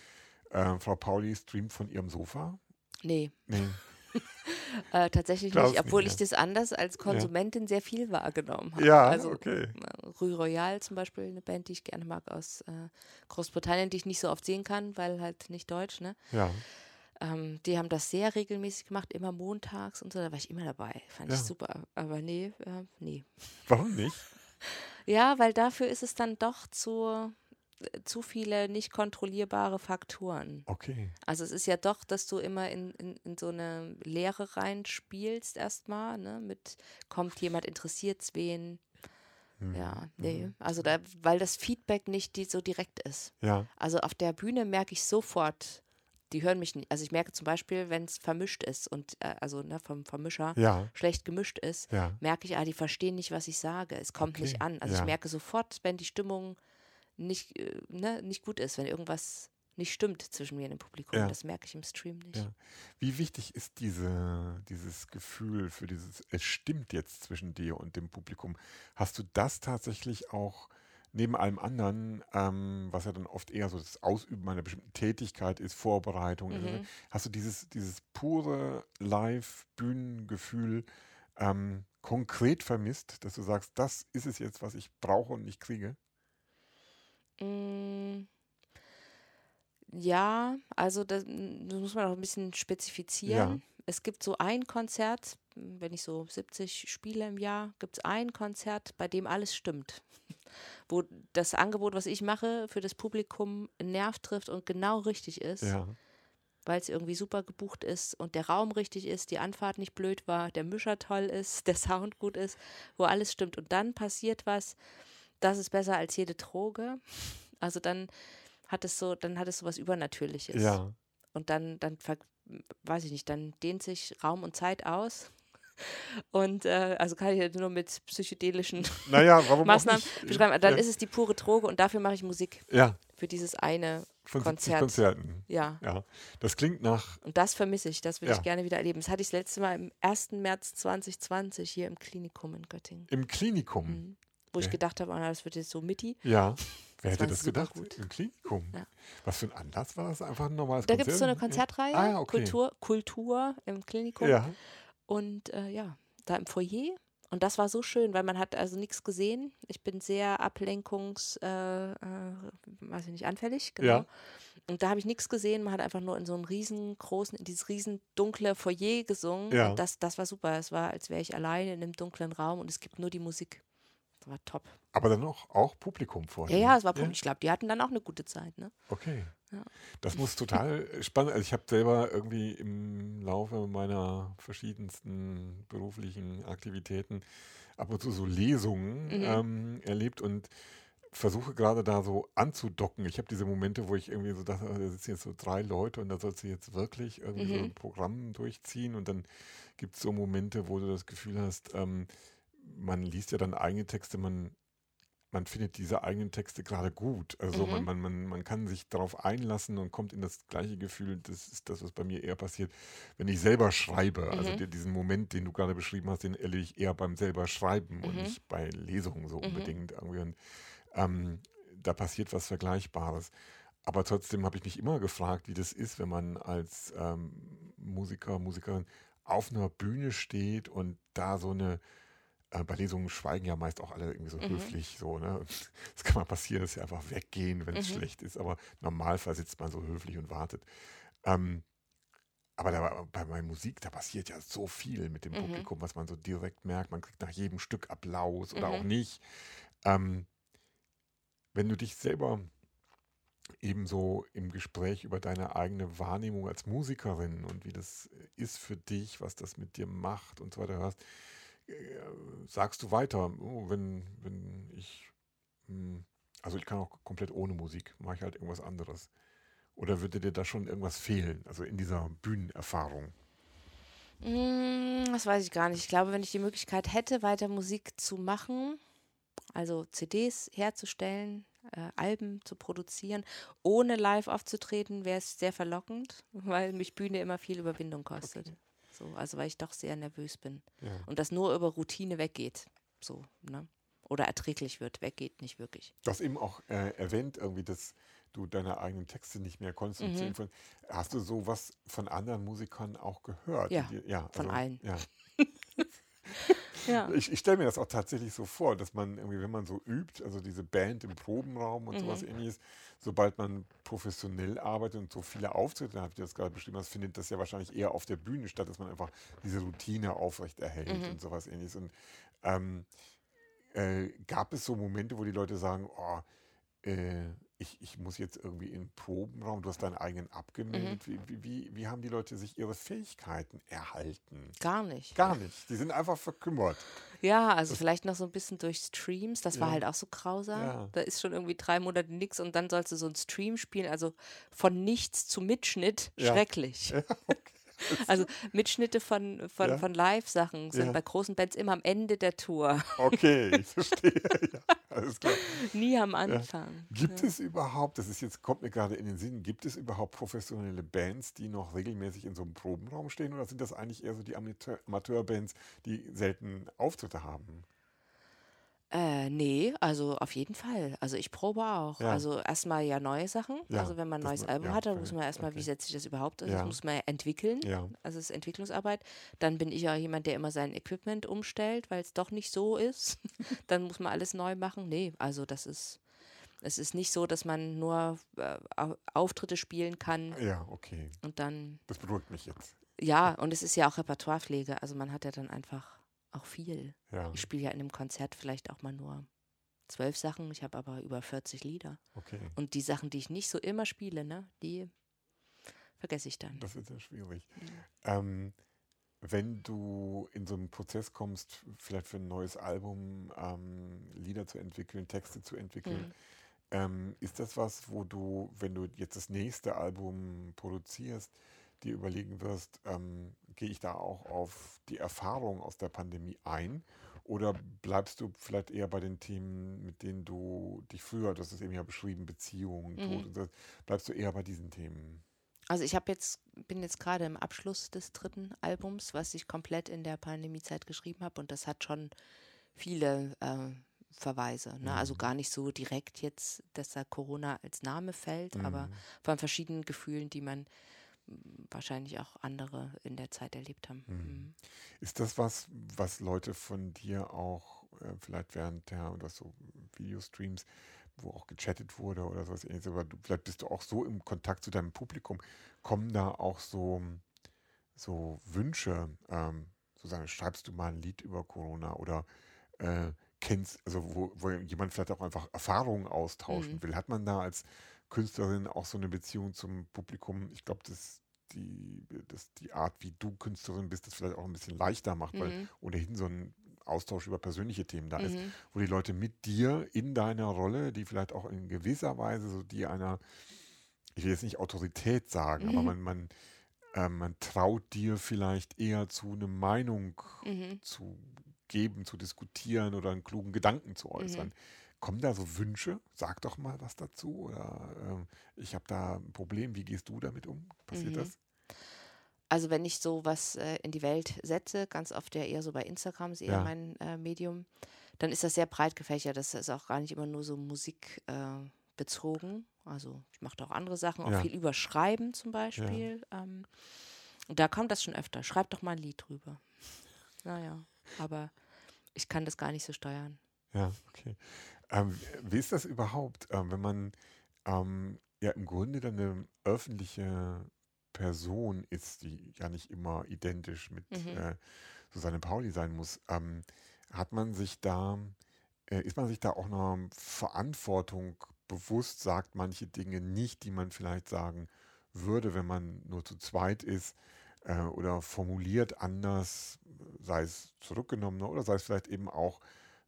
Speaker 1: Äh, Frau Pauli streamt von ihrem Sofa?
Speaker 2: Nee,
Speaker 1: Nee.
Speaker 2: äh, tatsächlich
Speaker 1: Glaub's
Speaker 2: nicht, obwohl
Speaker 1: nicht,
Speaker 2: ich das anders als Konsumentin sehr viel wahrgenommen habe.
Speaker 1: Ja,
Speaker 2: also,
Speaker 1: okay.
Speaker 2: Rue Royal zum Beispiel, eine Band, die ich gerne mag aus äh, Großbritannien, die ich nicht so oft sehen kann, weil halt nicht deutsch, ne?
Speaker 1: Ja.
Speaker 2: Ähm, die haben das sehr regelmäßig gemacht, immer montags und so, da war ich immer dabei. Fand
Speaker 1: Ja.
Speaker 2: ich super. Aber nee, äh, nee.
Speaker 1: Warum nicht?
Speaker 2: Ja, weil dafür ist es dann doch zu, zu viele nicht kontrollierbare Faktoren.
Speaker 1: Okay.
Speaker 2: Also es ist ja doch, dass du immer in, in, in so eine Lehre reinspielst erstmal, ne? Mit kommt jemand, interessiert's wen?
Speaker 1: Hm.
Speaker 2: Ja, nee.
Speaker 1: Mhm.
Speaker 2: Also da, weil das Feedback nicht die, so direkt ist.
Speaker 1: Ja.
Speaker 2: Also auf der Bühne merke ich sofort, die hören mich nicht. Also ich merke zum Beispiel, wenn es vermischt ist und äh, also ne, vom Vermischer
Speaker 1: Ja.
Speaker 2: schlecht gemischt ist,
Speaker 1: Ja.
Speaker 2: merke ich, ah, die verstehen nicht, was ich sage. Es kommt
Speaker 1: Okay,
Speaker 2: nicht an. Also
Speaker 1: ja.
Speaker 2: ich merke sofort, wenn die Stimmung nicht, äh, ne, nicht gut ist, wenn irgendwas nicht stimmt zwischen mir und dem Publikum.
Speaker 1: Ja.
Speaker 2: Das merke ich im Stream nicht.
Speaker 1: Ja. Wie wichtig ist diese, dieses Gefühl für dieses, es stimmt jetzt zwischen dir und dem Publikum? Hast du das tatsächlich auch neben allem anderen, ähm, was ja dann oft eher so das Ausüben einer bestimmten Tätigkeit ist, Vorbereitung,
Speaker 2: Mhm.
Speaker 1: hast du dieses, dieses pure Live-Bühnengefühl ähm, konkret vermisst, dass du sagst, das ist es jetzt, was ich brauche und nicht kriege?
Speaker 2: Mm, ja, also das, das muss man auch ein bisschen spezifizieren.
Speaker 1: Ja.
Speaker 2: Es gibt so ein Konzert, wenn ich so 70 spiele im Jahr, gibt es ein Konzert, bei dem alles stimmt. Wo das Angebot, was ich mache, für das Publikum einen Nerv trifft und genau richtig ist.
Speaker 1: Ja.
Speaker 2: weil es irgendwie super gebucht ist und der Raum richtig ist, die Anfahrt nicht blöd war, der Mischer toll ist, der Sound gut ist, wo alles stimmt. Und dann passiert was, das ist besser als jede Droge. Also dann hat es so, dann hat es so was Übernatürliches.
Speaker 1: Ja.
Speaker 2: Und dann, dann, weiß ich nicht, dann dehnt sich Raum und Zeit aus. Und äh, also kann ich ja nur mit psychedelischen
Speaker 1: Naja,
Speaker 2: Maßnahmen beschreiben. Dann
Speaker 1: ja.
Speaker 2: ist es die pure Droge und dafür mache ich Musik.
Speaker 1: Ja,
Speaker 2: Für dieses eine
Speaker 1: von 70
Speaker 2: Konzert.
Speaker 1: Konzerten.
Speaker 2: Ja.
Speaker 1: Ja, das klingt nach,
Speaker 2: Und das vermisse ich, das würde
Speaker 1: Ja.
Speaker 2: ich gerne wieder erleben. Das hatte ich das letzte Mal im 1. März 2020 hier im Klinikum in Göttingen.
Speaker 1: im Klinikum.
Speaker 2: Mhm. Wo ich gedacht habe, oh, na, das wird jetzt so Mitti.
Speaker 1: Ja. Wer hätte das gedacht?
Speaker 2: gut.
Speaker 1: Im Klinikum.
Speaker 2: Ja.
Speaker 1: Was für ein Anlass war das? Einfach ein normales
Speaker 2: Da gibt es so eine Konzertreihe,
Speaker 1: Ah, okay.
Speaker 2: Kultur, Kultur im Klinikum.
Speaker 1: Ja.
Speaker 2: Und äh, ja, da im Foyer. Und das war so schön, weil man hat also nichts gesehen. Ich bin sehr ablenkungs, äh, äh, weiß ich nicht, anfällig, genau.
Speaker 1: Ja.
Speaker 2: Und da habe ich nichts gesehen. Man hat einfach nur in so einem riesengroßen, in dieses riesen dunkle Foyer gesungen.
Speaker 1: Ja.
Speaker 2: Und das, das war super. Es war, als wäre ich alleine in einem dunklen Raum und es gibt nur die Musik. Das war top.
Speaker 1: Aber dann noch auch Publikum vorher.
Speaker 2: Ja, ja, es war Punkt. Ich glaube, die hatten dann auch eine gute Zeit. Ne?
Speaker 1: Okay.
Speaker 2: Ja.
Speaker 1: Das muss total spannend. Also ich habe selber irgendwie im Laufe meiner verschiedensten beruflichen Aktivitäten ab und zu so Lesungen
Speaker 2: Mhm.
Speaker 1: ähm, erlebt und versuche gerade da so anzudocken. Ich habe diese Momente, wo ich irgendwie so dachte, oh, da sitzen jetzt so drei Leute und da sollst du jetzt wirklich irgendwie so
Speaker 2: Mhm.
Speaker 1: ein Programm durchziehen und dann gibt es so Momente, wo du das Gefühl hast, ähm, man liest ja dann eigene Texte, man man findet diese eigenen Texte gerade gut. Also man,
Speaker 2: Mhm.
Speaker 1: man, man, man kann sich darauf einlassen und kommt in das gleiche Gefühl. Das ist das, was bei mir eher passiert, wenn ich selber schreibe. Also
Speaker 2: Mhm.
Speaker 1: die, diesen Moment, den du gerade beschrieben hast, den erlebe ich eher beim selber Schreiben und
Speaker 2: Mhm.
Speaker 1: nicht bei Lesungen so
Speaker 2: Mhm.
Speaker 1: unbedingt. Irgendwie. Und, ähm, da passiert was Vergleichbares. Aber trotzdem habe ich mich immer gefragt, wie das ist, wenn man als ähm, Musiker, Musikerin auf einer Bühne steht und da so eine äh, bei Lesungen schweigen ja meist auch alle irgendwie so
Speaker 2: Mhm.
Speaker 1: höflich so, ne? Es kann mal passieren, dass sie einfach weggehen, wenn es
Speaker 2: Mhm.
Speaker 1: schlecht ist, aber im Normalfall sitzt man so höflich und wartet. Ähm, aber da, bei meiner Musik, da passiert ja so viel mit dem
Speaker 2: Mhm.
Speaker 1: Publikum, was man so direkt merkt. Man kriegt nach jedem Stück Applaus oder auch
Speaker 2: Mhm.
Speaker 1: nicht. Ähm, wenn du dich selber ebenso im Gespräch über deine eigene Wahrnehmung als Musikerin und wie das ist für dich, was das mit dir macht und so weiter hörst, sagst du weiter, oh, wenn, wenn ich, hm, also ich kann auch komplett ohne Musik, mache ich halt irgendwas anderes. Oder würde dir da schon irgendwas fehlen, also in dieser Bühnenerfahrung?
Speaker 2: Mm, Das weiß ich gar nicht. Ich glaube, wenn ich die Möglichkeit hätte, weiter Musik zu machen, also CDs herzustellen, äh, Alben zu produzieren, ohne live aufzutreten, wäre es sehr verlockend, weil mich Bühne immer viel Überwindung kostet.
Speaker 1: Okay.
Speaker 2: So, also weil ich doch sehr nervös bin.
Speaker 1: Ja.
Speaker 2: Und das nur über Routine weggeht. So, ne? Oder erträglich wird, weggeht nicht wirklich.
Speaker 1: Du hast eben auch äh, erwähnt, irgendwie, dass du deine eigenen Texte nicht mehr konntest. und
Speaker 2: Mhm.
Speaker 1: Hast du sowas von anderen Musikern auch gehört?
Speaker 2: Ja,
Speaker 1: Die, ja
Speaker 2: von allen.
Speaker 1: Ja.
Speaker 2: Ja.
Speaker 1: Ich, ich stelle mir das auch tatsächlich so vor, dass man irgendwie, wenn man so übt, also diese Band im Probenraum und sowas
Speaker 2: Mhm.
Speaker 1: ähnliches, sobald man professionell arbeitet und so viele Auftritte hat, wie du das gerade beschrieben hast, findet das ja wahrscheinlich eher auf der Bühne statt, dass man einfach diese Routine aufrechterhält
Speaker 2: Mhm.
Speaker 1: und sowas ähnliches. Und ähm, äh, gab es so Momente, wo die Leute sagen, oh, äh, ich, ich muss jetzt irgendwie in den Probenraum, du hast deinen eigenen
Speaker 2: Mhm.
Speaker 1: abgemeldet. Wie, wie, wie, wie haben die Leute sich ihre Fähigkeiten erhalten?
Speaker 2: Gar nicht.
Speaker 1: Gar nicht. Die sind einfach verkümmert.
Speaker 2: Ja, also vielleicht noch so ein bisschen durch Streams. Das war
Speaker 1: Ja.
Speaker 2: halt auch so grausam.
Speaker 1: Ja.
Speaker 2: Da ist schon irgendwie drei Monate nichts und dann sollst du so einen Stream spielen. Also von nichts zu Mitschnitt.
Speaker 1: Ja.
Speaker 2: Schrecklich.
Speaker 1: Ja, okay.
Speaker 2: Also Mitschnitte von, von,
Speaker 1: Ja.
Speaker 2: von Live-Sachen sind
Speaker 1: Ja.
Speaker 2: bei großen Bands immer am Ende der Tour.
Speaker 1: Okay, ich verstehe. ja, alles klar.
Speaker 2: Nie am Anfang.
Speaker 1: Gibt es überhaupt, das ist jetzt, kommt mir gerade in den Sinn, gibt es überhaupt professionelle Bands, die noch regelmäßig in so einem Probenraum stehen oder sind das eigentlich eher so die Amateur Amateurbands, die selten Auftritte haben?
Speaker 2: Äh, nee, also auf jeden Fall. Also ich probe auch.
Speaker 1: Ja.
Speaker 2: Also erstmal ja neue Sachen.
Speaker 1: Ja,
Speaker 2: also wenn man ein neues
Speaker 1: ma-
Speaker 2: Album
Speaker 1: ja,
Speaker 2: hat, dann
Speaker 1: ja,
Speaker 2: muss man erstmal, wie
Speaker 1: okay.
Speaker 2: setzt sich das überhaupt?
Speaker 1: Ja.
Speaker 2: Das muss man entwickeln.
Speaker 1: Ja.
Speaker 2: Also es ist Entwicklungsarbeit. Dann bin ich auch jemand, der immer sein Equipment umstellt, weil es doch nicht so ist. dann muss man alles neu machen. Nee, also das ist, es ist nicht so, dass man nur äh, Au- Auftritte spielen kann
Speaker 1: Ja, okay.
Speaker 2: und dann,
Speaker 1: Das beruhigt mich jetzt.
Speaker 2: ja, und es ist ja auch Repertoirepflege. Also man hat ja dann einfach auch viel.
Speaker 1: Ja,
Speaker 2: Ich spiele ja in einem Konzert vielleicht auch mal nur zwölf Sachen, ich habe aber über 40 Lieder.
Speaker 1: okay.
Speaker 2: Und die Sachen, die ich nicht so immer spiele, ne, die vergesse ich dann.
Speaker 1: Das ist ja schwierig.
Speaker 2: Mhm.
Speaker 1: Ähm, wenn du in so einen Prozess kommst, vielleicht für ein neues Album ähm, Lieder zu entwickeln, Texte zu entwickeln,
Speaker 2: Mhm.
Speaker 1: ähm, ist das was, wo du, wenn du jetzt das nächste Album produzierst, dir überlegen wirst, ähm, gehe ich da auch auf die Erfahrung aus der Pandemie ein? Oder bleibst du vielleicht eher bei den Themen, mit denen du dich früher, das ist eben ja beschrieben, Beziehungen, Tod,
Speaker 2: Mhm.
Speaker 1: und so, bleibst du eher bei diesen Themen?
Speaker 2: Also ich habe jetzt, bin jetzt gerade im Abschluss des dritten Albums, was ich komplett in der Pandemiezeit geschrieben habe und das hat schon viele äh, Verweise. Ne? Also
Speaker 1: Mhm.
Speaker 2: gar nicht so direkt jetzt, dass da Corona als Name fällt, aber
Speaker 1: Mhm.
Speaker 2: von verschiedenen Gefühlen, die man wahrscheinlich auch andere in der Zeit erlebt haben.
Speaker 1: Mhm.
Speaker 2: Mhm.
Speaker 1: Ist das was, was Leute von dir auch äh, vielleicht während der oder so Videostreams, wo auch gechattet wurde oder sowas ähnliches, aber du, vielleicht bist du auch so im Kontakt zu deinem Publikum, kommen da auch so, so Wünsche, ähm, sozusagen, schreibst du mal ein Lied über Corona oder äh, kennst, also wo, wo jemand vielleicht auch einfach Erfahrungen austauschen
Speaker 2: Mhm.
Speaker 1: will. Hat man da als Künstlerin auch so eine Beziehung zum Publikum? Ich glaube, dass die, dass die Art, wie du Künstlerin bist, das vielleicht auch ein bisschen leichter macht, weil
Speaker 2: Mhm.
Speaker 1: ohnehin so ein Austausch über persönliche Themen da ist,
Speaker 2: Mhm.
Speaker 1: wo die Leute mit dir in deiner Rolle, die vielleicht auch in gewisser Weise so die einer, ich will jetzt nicht Autorität sagen, aber
Speaker 2: Mhm.
Speaker 1: man, man, äh, man traut dir vielleicht eher zu, eine Meinung
Speaker 2: Mhm.
Speaker 1: zu geben, zu diskutieren oder einen klugen Gedanken zu äußern.
Speaker 2: Mhm.
Speaker 1: Kommen da so Wünsche? Sag doch mal was dazu. Oder ähm, ich habe da ein Problem, wie gehst du damit um? Passiert
Speaker 2: Mhm.
Speaker 1: das?
Speaker 2: Also wenn ich so was äh, in die Welt setze, ganz oft ja eher so bei Instagram, ist eher
Speaker 1: Ja.
Speaker 2: mein äh, Medium, dann ist das sehr breit gefächert. Das ist auch gar nicht immer nur so Musik äh, bezogen. Also ich mache da auch andere Sachen, auch
Speaker 1: Ja.
Speaker 2: viel über Schreiben zum Beispiel. Ähm, und da kommt das schon öfter. Schreib doch mal ein Lied drüber. Naja, aber ich kann das gar nicht so steuern.
Speaker 1: Ja, okay. Ähm, wie ist das überhaupt, ähm, wenn man ähm, ja im Grunde dann eine öffentliche Person ist, die ja nicht immer identisch mit
Speaker 2: Mhm.
Speaker 1: äh, Susanne Pauli sein muss? Ähm, hat man sich da, äh, ist man sich da auch einer Verantwortung bewusst, sagt manche Dinge nicht, die man vielleicht sagen würde, wenn man nur zu zweit ist? Äh, oder formuliert anders, sei es zurückgenommener oder sei es vielleicht eben auch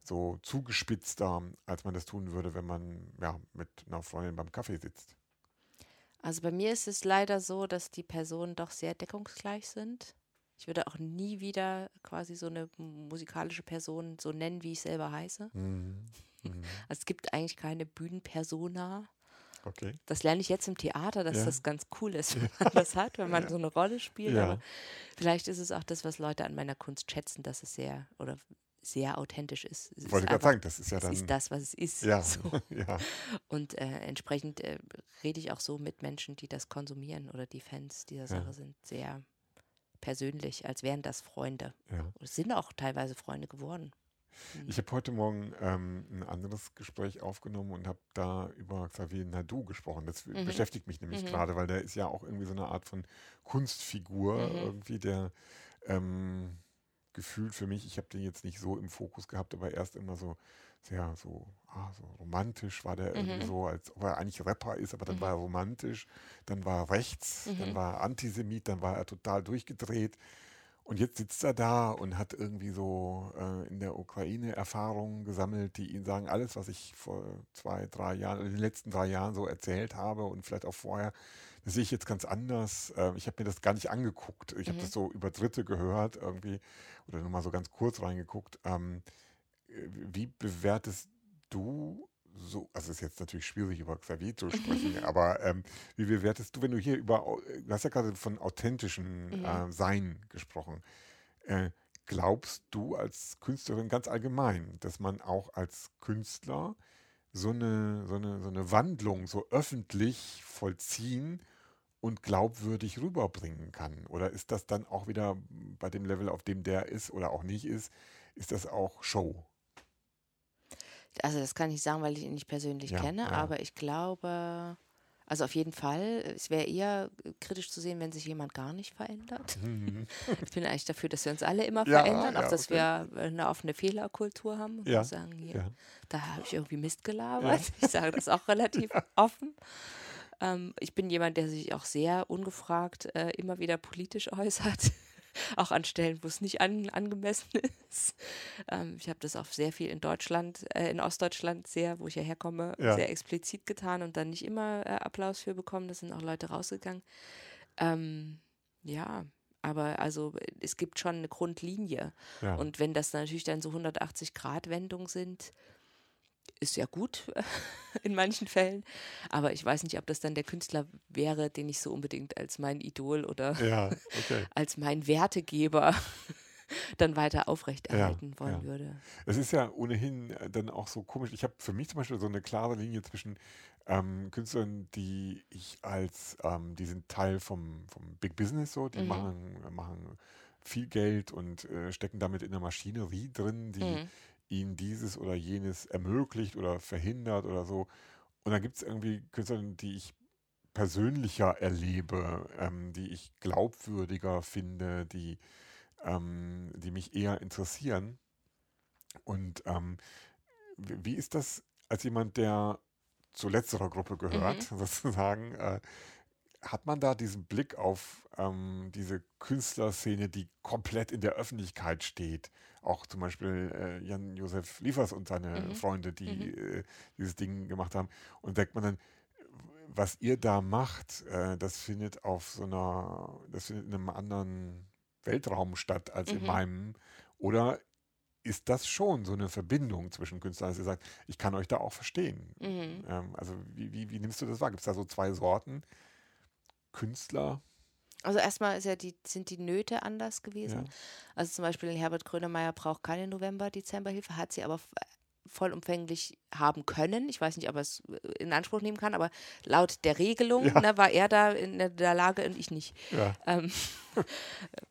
Speaker 1: so zugespitzter, als man das tun würde, wenn man ja mit einer Freundin beim Kaffee sitzt.
Speaker 2: Also bei mir ist es leider so, dass die Personen doch sehr deckungsgleich sind. Ich würde auch nie wieder quasi so eine musikalische Person so nennen, wie ich selber heiße.
Speaker 1: Mhm. Mhm.
Speaker 2: Also es gibt eigentlich keine Bühnenpersona.
Speaker 1: Okay.
Speaker 2: Das lerne ich jetzt im Theater, dass
Speaker 1: Ja.
Speaker 2: das ganz cool ist, wenn man das hat, wenn man
Speaker 1: Ja.
Speaker 2: so eine Rolle spielt. Aber vielleicht ist es auch das, was Leute an meiner Kunst schätzen, dass es sehr oder sehr authentisch ist. Es
Speaker 1: wollte gerade sagen, das ist ja
Speaker 2: es
Speaker 1: dann.
Speaker 2: ist das, was es ist.
Speaker 1: ja,
Speaker 2: So.
Speaker 1: ja,
Speaker 2: Und äh, entsprechend äh, rede ich auch so mit Menschen, die das konsumieren oder die Fans dieser
Speaker 1: Ja.
Speaker 2: Sache sind sehr persönlich, als wären das Freunde.
Speaker 1: ja.
Speaker 2: Sind auch teilweise Freunde geworden. Mhm.
Speaker 1: Ich habe heute Morgen ähm, ein anderes Gespräch aufgenommen und habe da über Xavier Nadu gesprochen. Das
Speaker 2: Mhm.
Speaker 1: beschäftigt mich nämlich
Speaker 2: Mhm.
Speaker 1: gerade, weil der ist ja auch irgendwie so eine Art von Kunstfigur,
Speaker 2: Mhm.
Speaker 1: irgendwie, der ähm, gefühlt für mich, ich habe den jetzt nicht so im Fokus gehabt, aber erst immer so sehr so, ah, so romantisch war der irgendwie
Speaker 2: Mhm.
Speaker 1: so, als ob er eigentlich Rapper ist, aber dann
Speaker 2: Mhm.
Speaker 1: war er romantisch, dann war er rechts, dann
Speaker 2: Mhm.
Speaker 1: war er Antisemit, dann war er total durchgedreht. Und jetzt sitzt er da und hat irgendwie so äh, in der Ukraine Erfahrungen gesammelt, die ihn sagen, alles, was ich vor zwei, drei Jahren, in den letzten drei Jahren so erzählt habe und vielleicht auch vorher, das sehe ich jetzt ganz anders. Äh, ich habe mir das gar nicht angeguckt. Ich habe
Speaker 2: Mhm.
Speaker 1: das so über Dritte gehört irgendwie oder nur mal so ganz kurz reingeguckt. Ähm, äh, wie bewertest du so, also es ist jetzt natürlich schwierig über Xavier zu sprechen, aber ähm, wie bewertest du, wenn du hier über, du hast ja gerade von authentischem
Speaker 2: Mhm.
Speaker 1: äh, Sein gesprochen, äh, glaubst du als Künstlerin ganz allgemein, dass man auch als Künstler so eine, so eine, so eine Wandlung so öffentlich vollziehen und glaubwürdig rüberbringen kann? Oder ist das dann auch wieder bei dem Level, auf dem der ist oder auch nicht ist, ist das auch Show?
Speaker 2: Also das kann ich sagen, weil ich ihn nicht persönlich
Speaker 1: Ja,
Speaker 2: kenne,
Speaker 1: ja.
Speaker 2: aber ich glaube, also auf jeden Fall, es wäre eher kritisch zu sehen, wenn sich jemand gar nicht verändert. Ich bin eigentlich dafür, dass wir uns alle immer
Speaker 1: Ja,
Speaker 2: verändern, auch dass
Speaker 1: okay.
Speaker 2: wir eine offene Fehlerkultur haben und sagen, hier,
Speaker 1: ja.
Speaker 2: da habe ich irgendwie Mist gelabert. Ich sage das auch relativ offen. Ähm, ich bin jemand, der sich auch sehr ungefragt äh, immer wieder politisch äußert. Auch an Stellen, wo es nicht an, angemessen ist. Ähm, ich habe das auch sehr viel in Deutschland, äh, in Ostdeutschland sehr, wo ich ja herkomme,
Speaker 1: Ja.
Speaker 2: sehr explizit getan und dann nicht immer äh, Applaus für bekommen. Da sind auch Leute rausgegangen. Ähm, ja, aber also es gibt schon eine Grundlinie.
Speaker 1: Ja.
Speaker 2: Und wenn das natürlich dann so 180-Grad-Wendungen sind, ist ja gut in manchen Fällen. Aber ich weiß nicht, ob das dann der Künstler wäre, den ich so unbedingt als mein Idol oder
Speaker 1: ja, okay.
Speaker 2: als mein Wertegeber dann weiter aufrechterhalten
Speaker 1: Ja,
Speaker 2: wollen
Speaker 1: ja.
Speaker 2: würde.
Speaker 1: Es ist ja ohnehin dann auch so komisch. Ich habe für mich zum Beispiel so eine klare Linie zwischen ähm, Künstlern, die ich als, ähm, die sind Teil vom, vom Big Business so, die
Speaker 2: Mhm.
Speaker 1: machen, machen viel Geld und äh, stecken damit in der Maschinerie drin, die
Speaker 2: Mhm.
Speaker 1: Ihnen dieses oder jenes ermöglicht oder verhindert oder so. Und dann gibt es irgendwie Künstler, die ich persönlicher erlebe, ähm, die ich glaubwürdiger finde, die, ähm, die mich eher interessieren. Und ähm, wie ist das als jemand, der zu letzterer Gruppe gehört, sozusagen? Äh, hat man da diesen Blick auf ähm, diese Künstlerszene, die komplett in der Öffentlichkeit steht? Auch zum Beispiel äh, Jan-Josef Liefers und seine
Speaker 2: Mhm.
Speaker 1: Freunde, die
Speaker 2: Mhm.
Speaker 1: äh, dieses Ding gemacht haben. Und denkt man dann, was ihr da macht, äh, das findet auf so einer, das findet in einem anderen Weltraum statt als in
Speaker 2: Mhm.
Speaker 1: meinem. Oder ist das schon so eine Verbindung zwischen Künstlern, dass ihr sagt, ich kann euch da auch verstehen?
Speaker 2: Mhm.
Speaker 1: Ähm, also wie, wie, wie nimmst du das wahr? Gibt es da so zwei Sorten? Künstler?
Speaker 2: Also erstmal ist ja die, sind die Nöte anders gewesen.
Speaker 1: Ja.
Speaker 2: Also zum Beispiel Herbert Grönemeyer braucht keine November-Dezember-Hilfe, hat sie aber vollumfänglich haben können. Ich weiß nicht, ob er es äh, in Anspruch nehmen kann, aber laut der Regelung
Speaker 1: Ja.
Speaker 2: ne, war er da in der- Lage und ich nicht.
Speaker 1: Ja.
Speaker 2: Ähm,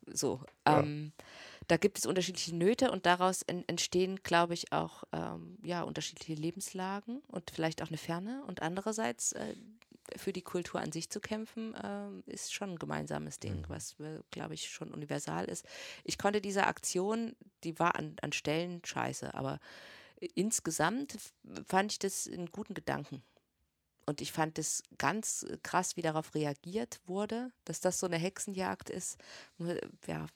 Speaker 2: so. Ähm, da gibt es unterschiedliche Nöte und daraus en entstehen, glaube ich, auch ähm, ja, unterschiedliche Lebenslagen und vielleicht auch eine Ferne. Und andererseits äh, für die Kultur an sich zu kämpfen, ähm, ist schon ein gemeinsames Ding,
Speaker 1: Mhm.
Speaker 2: was, äh, glaube ich, schon universal ist. Ich konnte diese Aktion, die war an, an Stellen scheiße, aber insgesamt f- fand ich das einen guten Gedanken. Und ich fand es ganz krass, wie darauf reagiert wurde, dass das so eine Hexenjagd ist, wo- ja,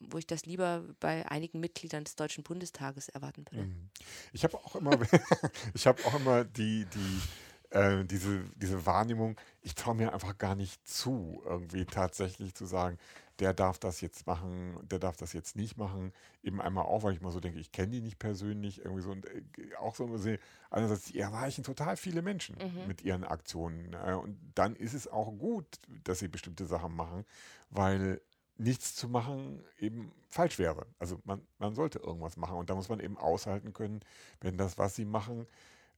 Speaker 2: wo ich das lieber bei einigen Mitgliedern des Deutschen Bundestages erwarten würde.
Speaker 1: Mhm. Ich habe auch immer, ich habe auch immer die, die, äh, diese, diese Wahrnehmung, ich traue mir einfach gar nicht zu, irgendwie tatsächlich zu sagen, der darf das jetzt machen, der darf das jetzt nicht machen. Eben einmal auch, weil ich mal so denke, ich kenne die nicht persönlich, irgendwie so und äh, auch so immer sehe, einerseits, die erreichen total viele Menschen
Speaker 2: Mhm.
Speaker 1: mit ihren Aktionen. Äh, und dann ist es auch gut, dass sie bestimmte Sachen machen, weil nichts zu machen eben falsch wäre. Also man, man sollte irgendwas machen und da muss man eben aushalten können, wenn das, was sie machen,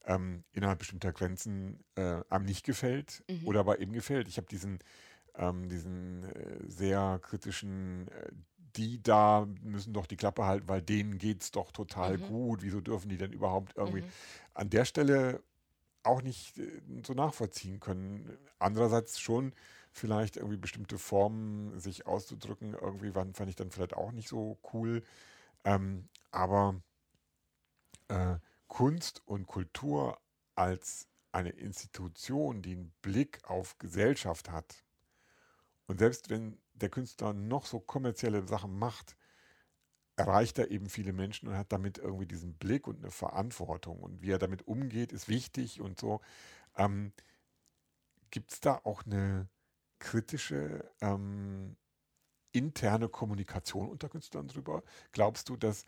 Speaker 1: ähm, innerhalb bestimmter Grenzen äh, einem nicht gefällt
Speaker 2: Mhm.
Speaker 1: oder aber eben gefällt. Ich habe diesen, ähm, diesen äh, sehr kritischen, äh, die da müssen doch die Klappe halten, weil denen geht es doch total
Speaker 2: Mhm.
Speaker 1: gut. Wieso dürfen die denn überhaupt irgendwie
Speaker 2: Mhm.
Speaker 1: an der Stelle auch nicht äh, so nachvollziehen können. Andererseits schon vielleicht irgendwie bestimmte Formen sich auszudrücken, irgendwie wann fand ich dann vielleicht auch nicht so cool. Ähm, aber äh, Kunst und Kultur als eine Institution, die einen Blick auf Gesellschaft hat. Und selbst wenn der Künstler noch so kommerzielle Sachen macht, erreicht er eben viele Menschen und hat damit irgendwie diesen Blick und eine Verantwortung. Und wie er damit umgeht, ist wichtig und so. Ähm, Gibt es da auch eine kritische ähm, interne Kommunikation unter Künstlern drüber? Glaubst du, dass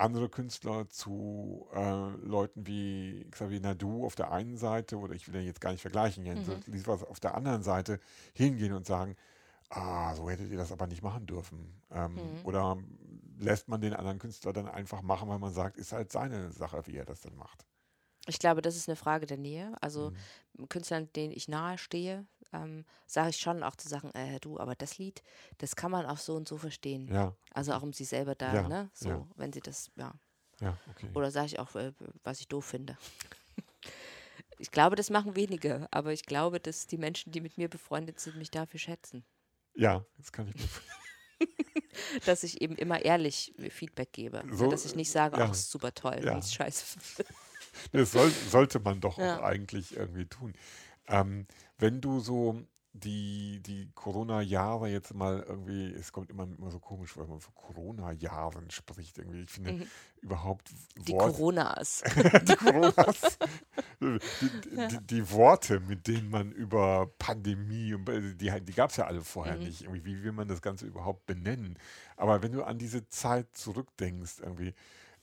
Speaker 1: andere Künstler zu äh, Leuten wie Xavier Nadu auf der einen Seite, oder ich will den jetzt gar nicht vergleichen, Jens
Speaker 2: Mhm.
Speaker 1: Liefers auf der anderen Seite hingehen und sagen, ah, so hättet ihr das aber nicht machen dürfen. Ähm,
Speaker 2: Mhm.
Speaker 1: Oder lässt man den anderen Künstler dann einfach machen, weil man sagt, ist halt seine Sache, wie er das dann macht.
Speaker 2: Ich glaube, das ist eine Frage der Nähe. Also mhm. Künstlern, denen ich nahe stehe, ähm, sage ich schon auch zu sagen, äh, du, aber das Lied, das kann man auch so und so verstehen.
Speaker 1: Ja.
Speaker 2: Also auch um sie selber da,
Speaker 1: Ja,
Speaker 2: ne? So,
Speaker 1: ja.
Speaker 2: wenn sie das, ja.
Speaker 1: Ja, okay.
Speaker 2: Oder sage ich auch, äh, was ich doof finde. ich glaube, das machen wenige, aber ich glaube, dass die Menschen, die mit mir befreundet sind, mich dafür schätzen.
Speaker 1: Ja, das kann ich mir
Speaker 2: Dass ich eben immer ehrlich Feedback gebe.
Speaker 1: So,
Speaker 2: dass ich nicht sage,
Speaker 1: ja.
Speaker 2: ach, ist super toll,
Speaker 1: Ja.
Speaker 2: ich scheiße finde.
Speaker 1: Das soll, sollte man doch
Speaker 2: Ja.
Speaker 1: auch eigentlich irgendwie tun. Ähm, wenn du so die, die Corona-Jahre jetzt mal irgendwie, es kommt immer, immer so komisch, weil man von Corona-Jahren spricht irgendwie. Ich finde
Speaker 2: Mhm.
Speaker 1: überhaupt
Speaker 2: Die
Speaker 1: Wort-
Speaker 2: Coronas.
Speaker 1: die Coronas, die, die, die Worte, mit denen man über Pandemie, und äh, die, die gab es ja alle vorher
Speaker 2: Mhm.
Speaker 1: nicht. Irgendwie, wie will man das Ganze überhaupt benennen? Aber wenn du an diese Zeit zurückdenkst, irgendwie,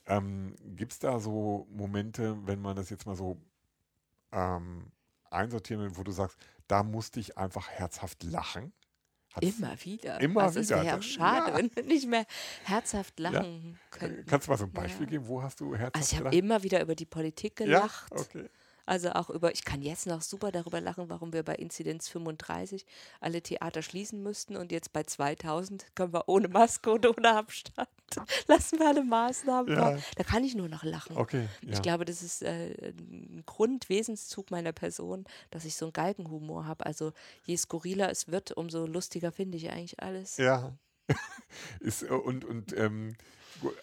Speaker 1: ähm, gibt es da so Momente, wenn man das jetzt mal so ähm, einsortieren wo du sagst, da musste ich einfach herzhaft lachen? Hat's-
Speaker 2: Immer wieder.
Speaker 1: Immer
Speaker 2: also Es
Speaker 1: wieder,
Speaker 2: wäre ja auch schade,
Speaker 1: ja.
Speaker 2: wenn wir nicht mehr herzhaft lachen könnten.
Speaker 1: Kannst du mal so ein Beispiel
Speaker 2: Ja.
Speaker 1: geben? Wo hast du herzhaft
Speaker 2: Also ich habe
Speaker 1: gelacht?
Speaker 2: immer wieder über die Politik
Speaker 1: Ja,
Speaker 2: gelacht.
Speaker 1: okay.
Speaker 2: Also auch über, ich kann jetzt noch super darüber lachen, warum wir bei Inzidenz 35 alle Theater schließen müssten und jetzt bei 2000 können wir ohne Maske und ohne Abstand. Lassen wir alle Maßnahmen.
Speaker 1: Ja.
Speaker 2: da. kann ich nur noch lachen.
Speaker 1: Okay, ja.
Speaker 2: Ich glaube, das ist äh, ein Grundwesenszug meiner Person, dass ich so einen Galgenhumor habe. Also je skurriler es wird, umso lustiger finde ich eigentlich alles.
Speaker 1: Ja. Ist, und und ähm,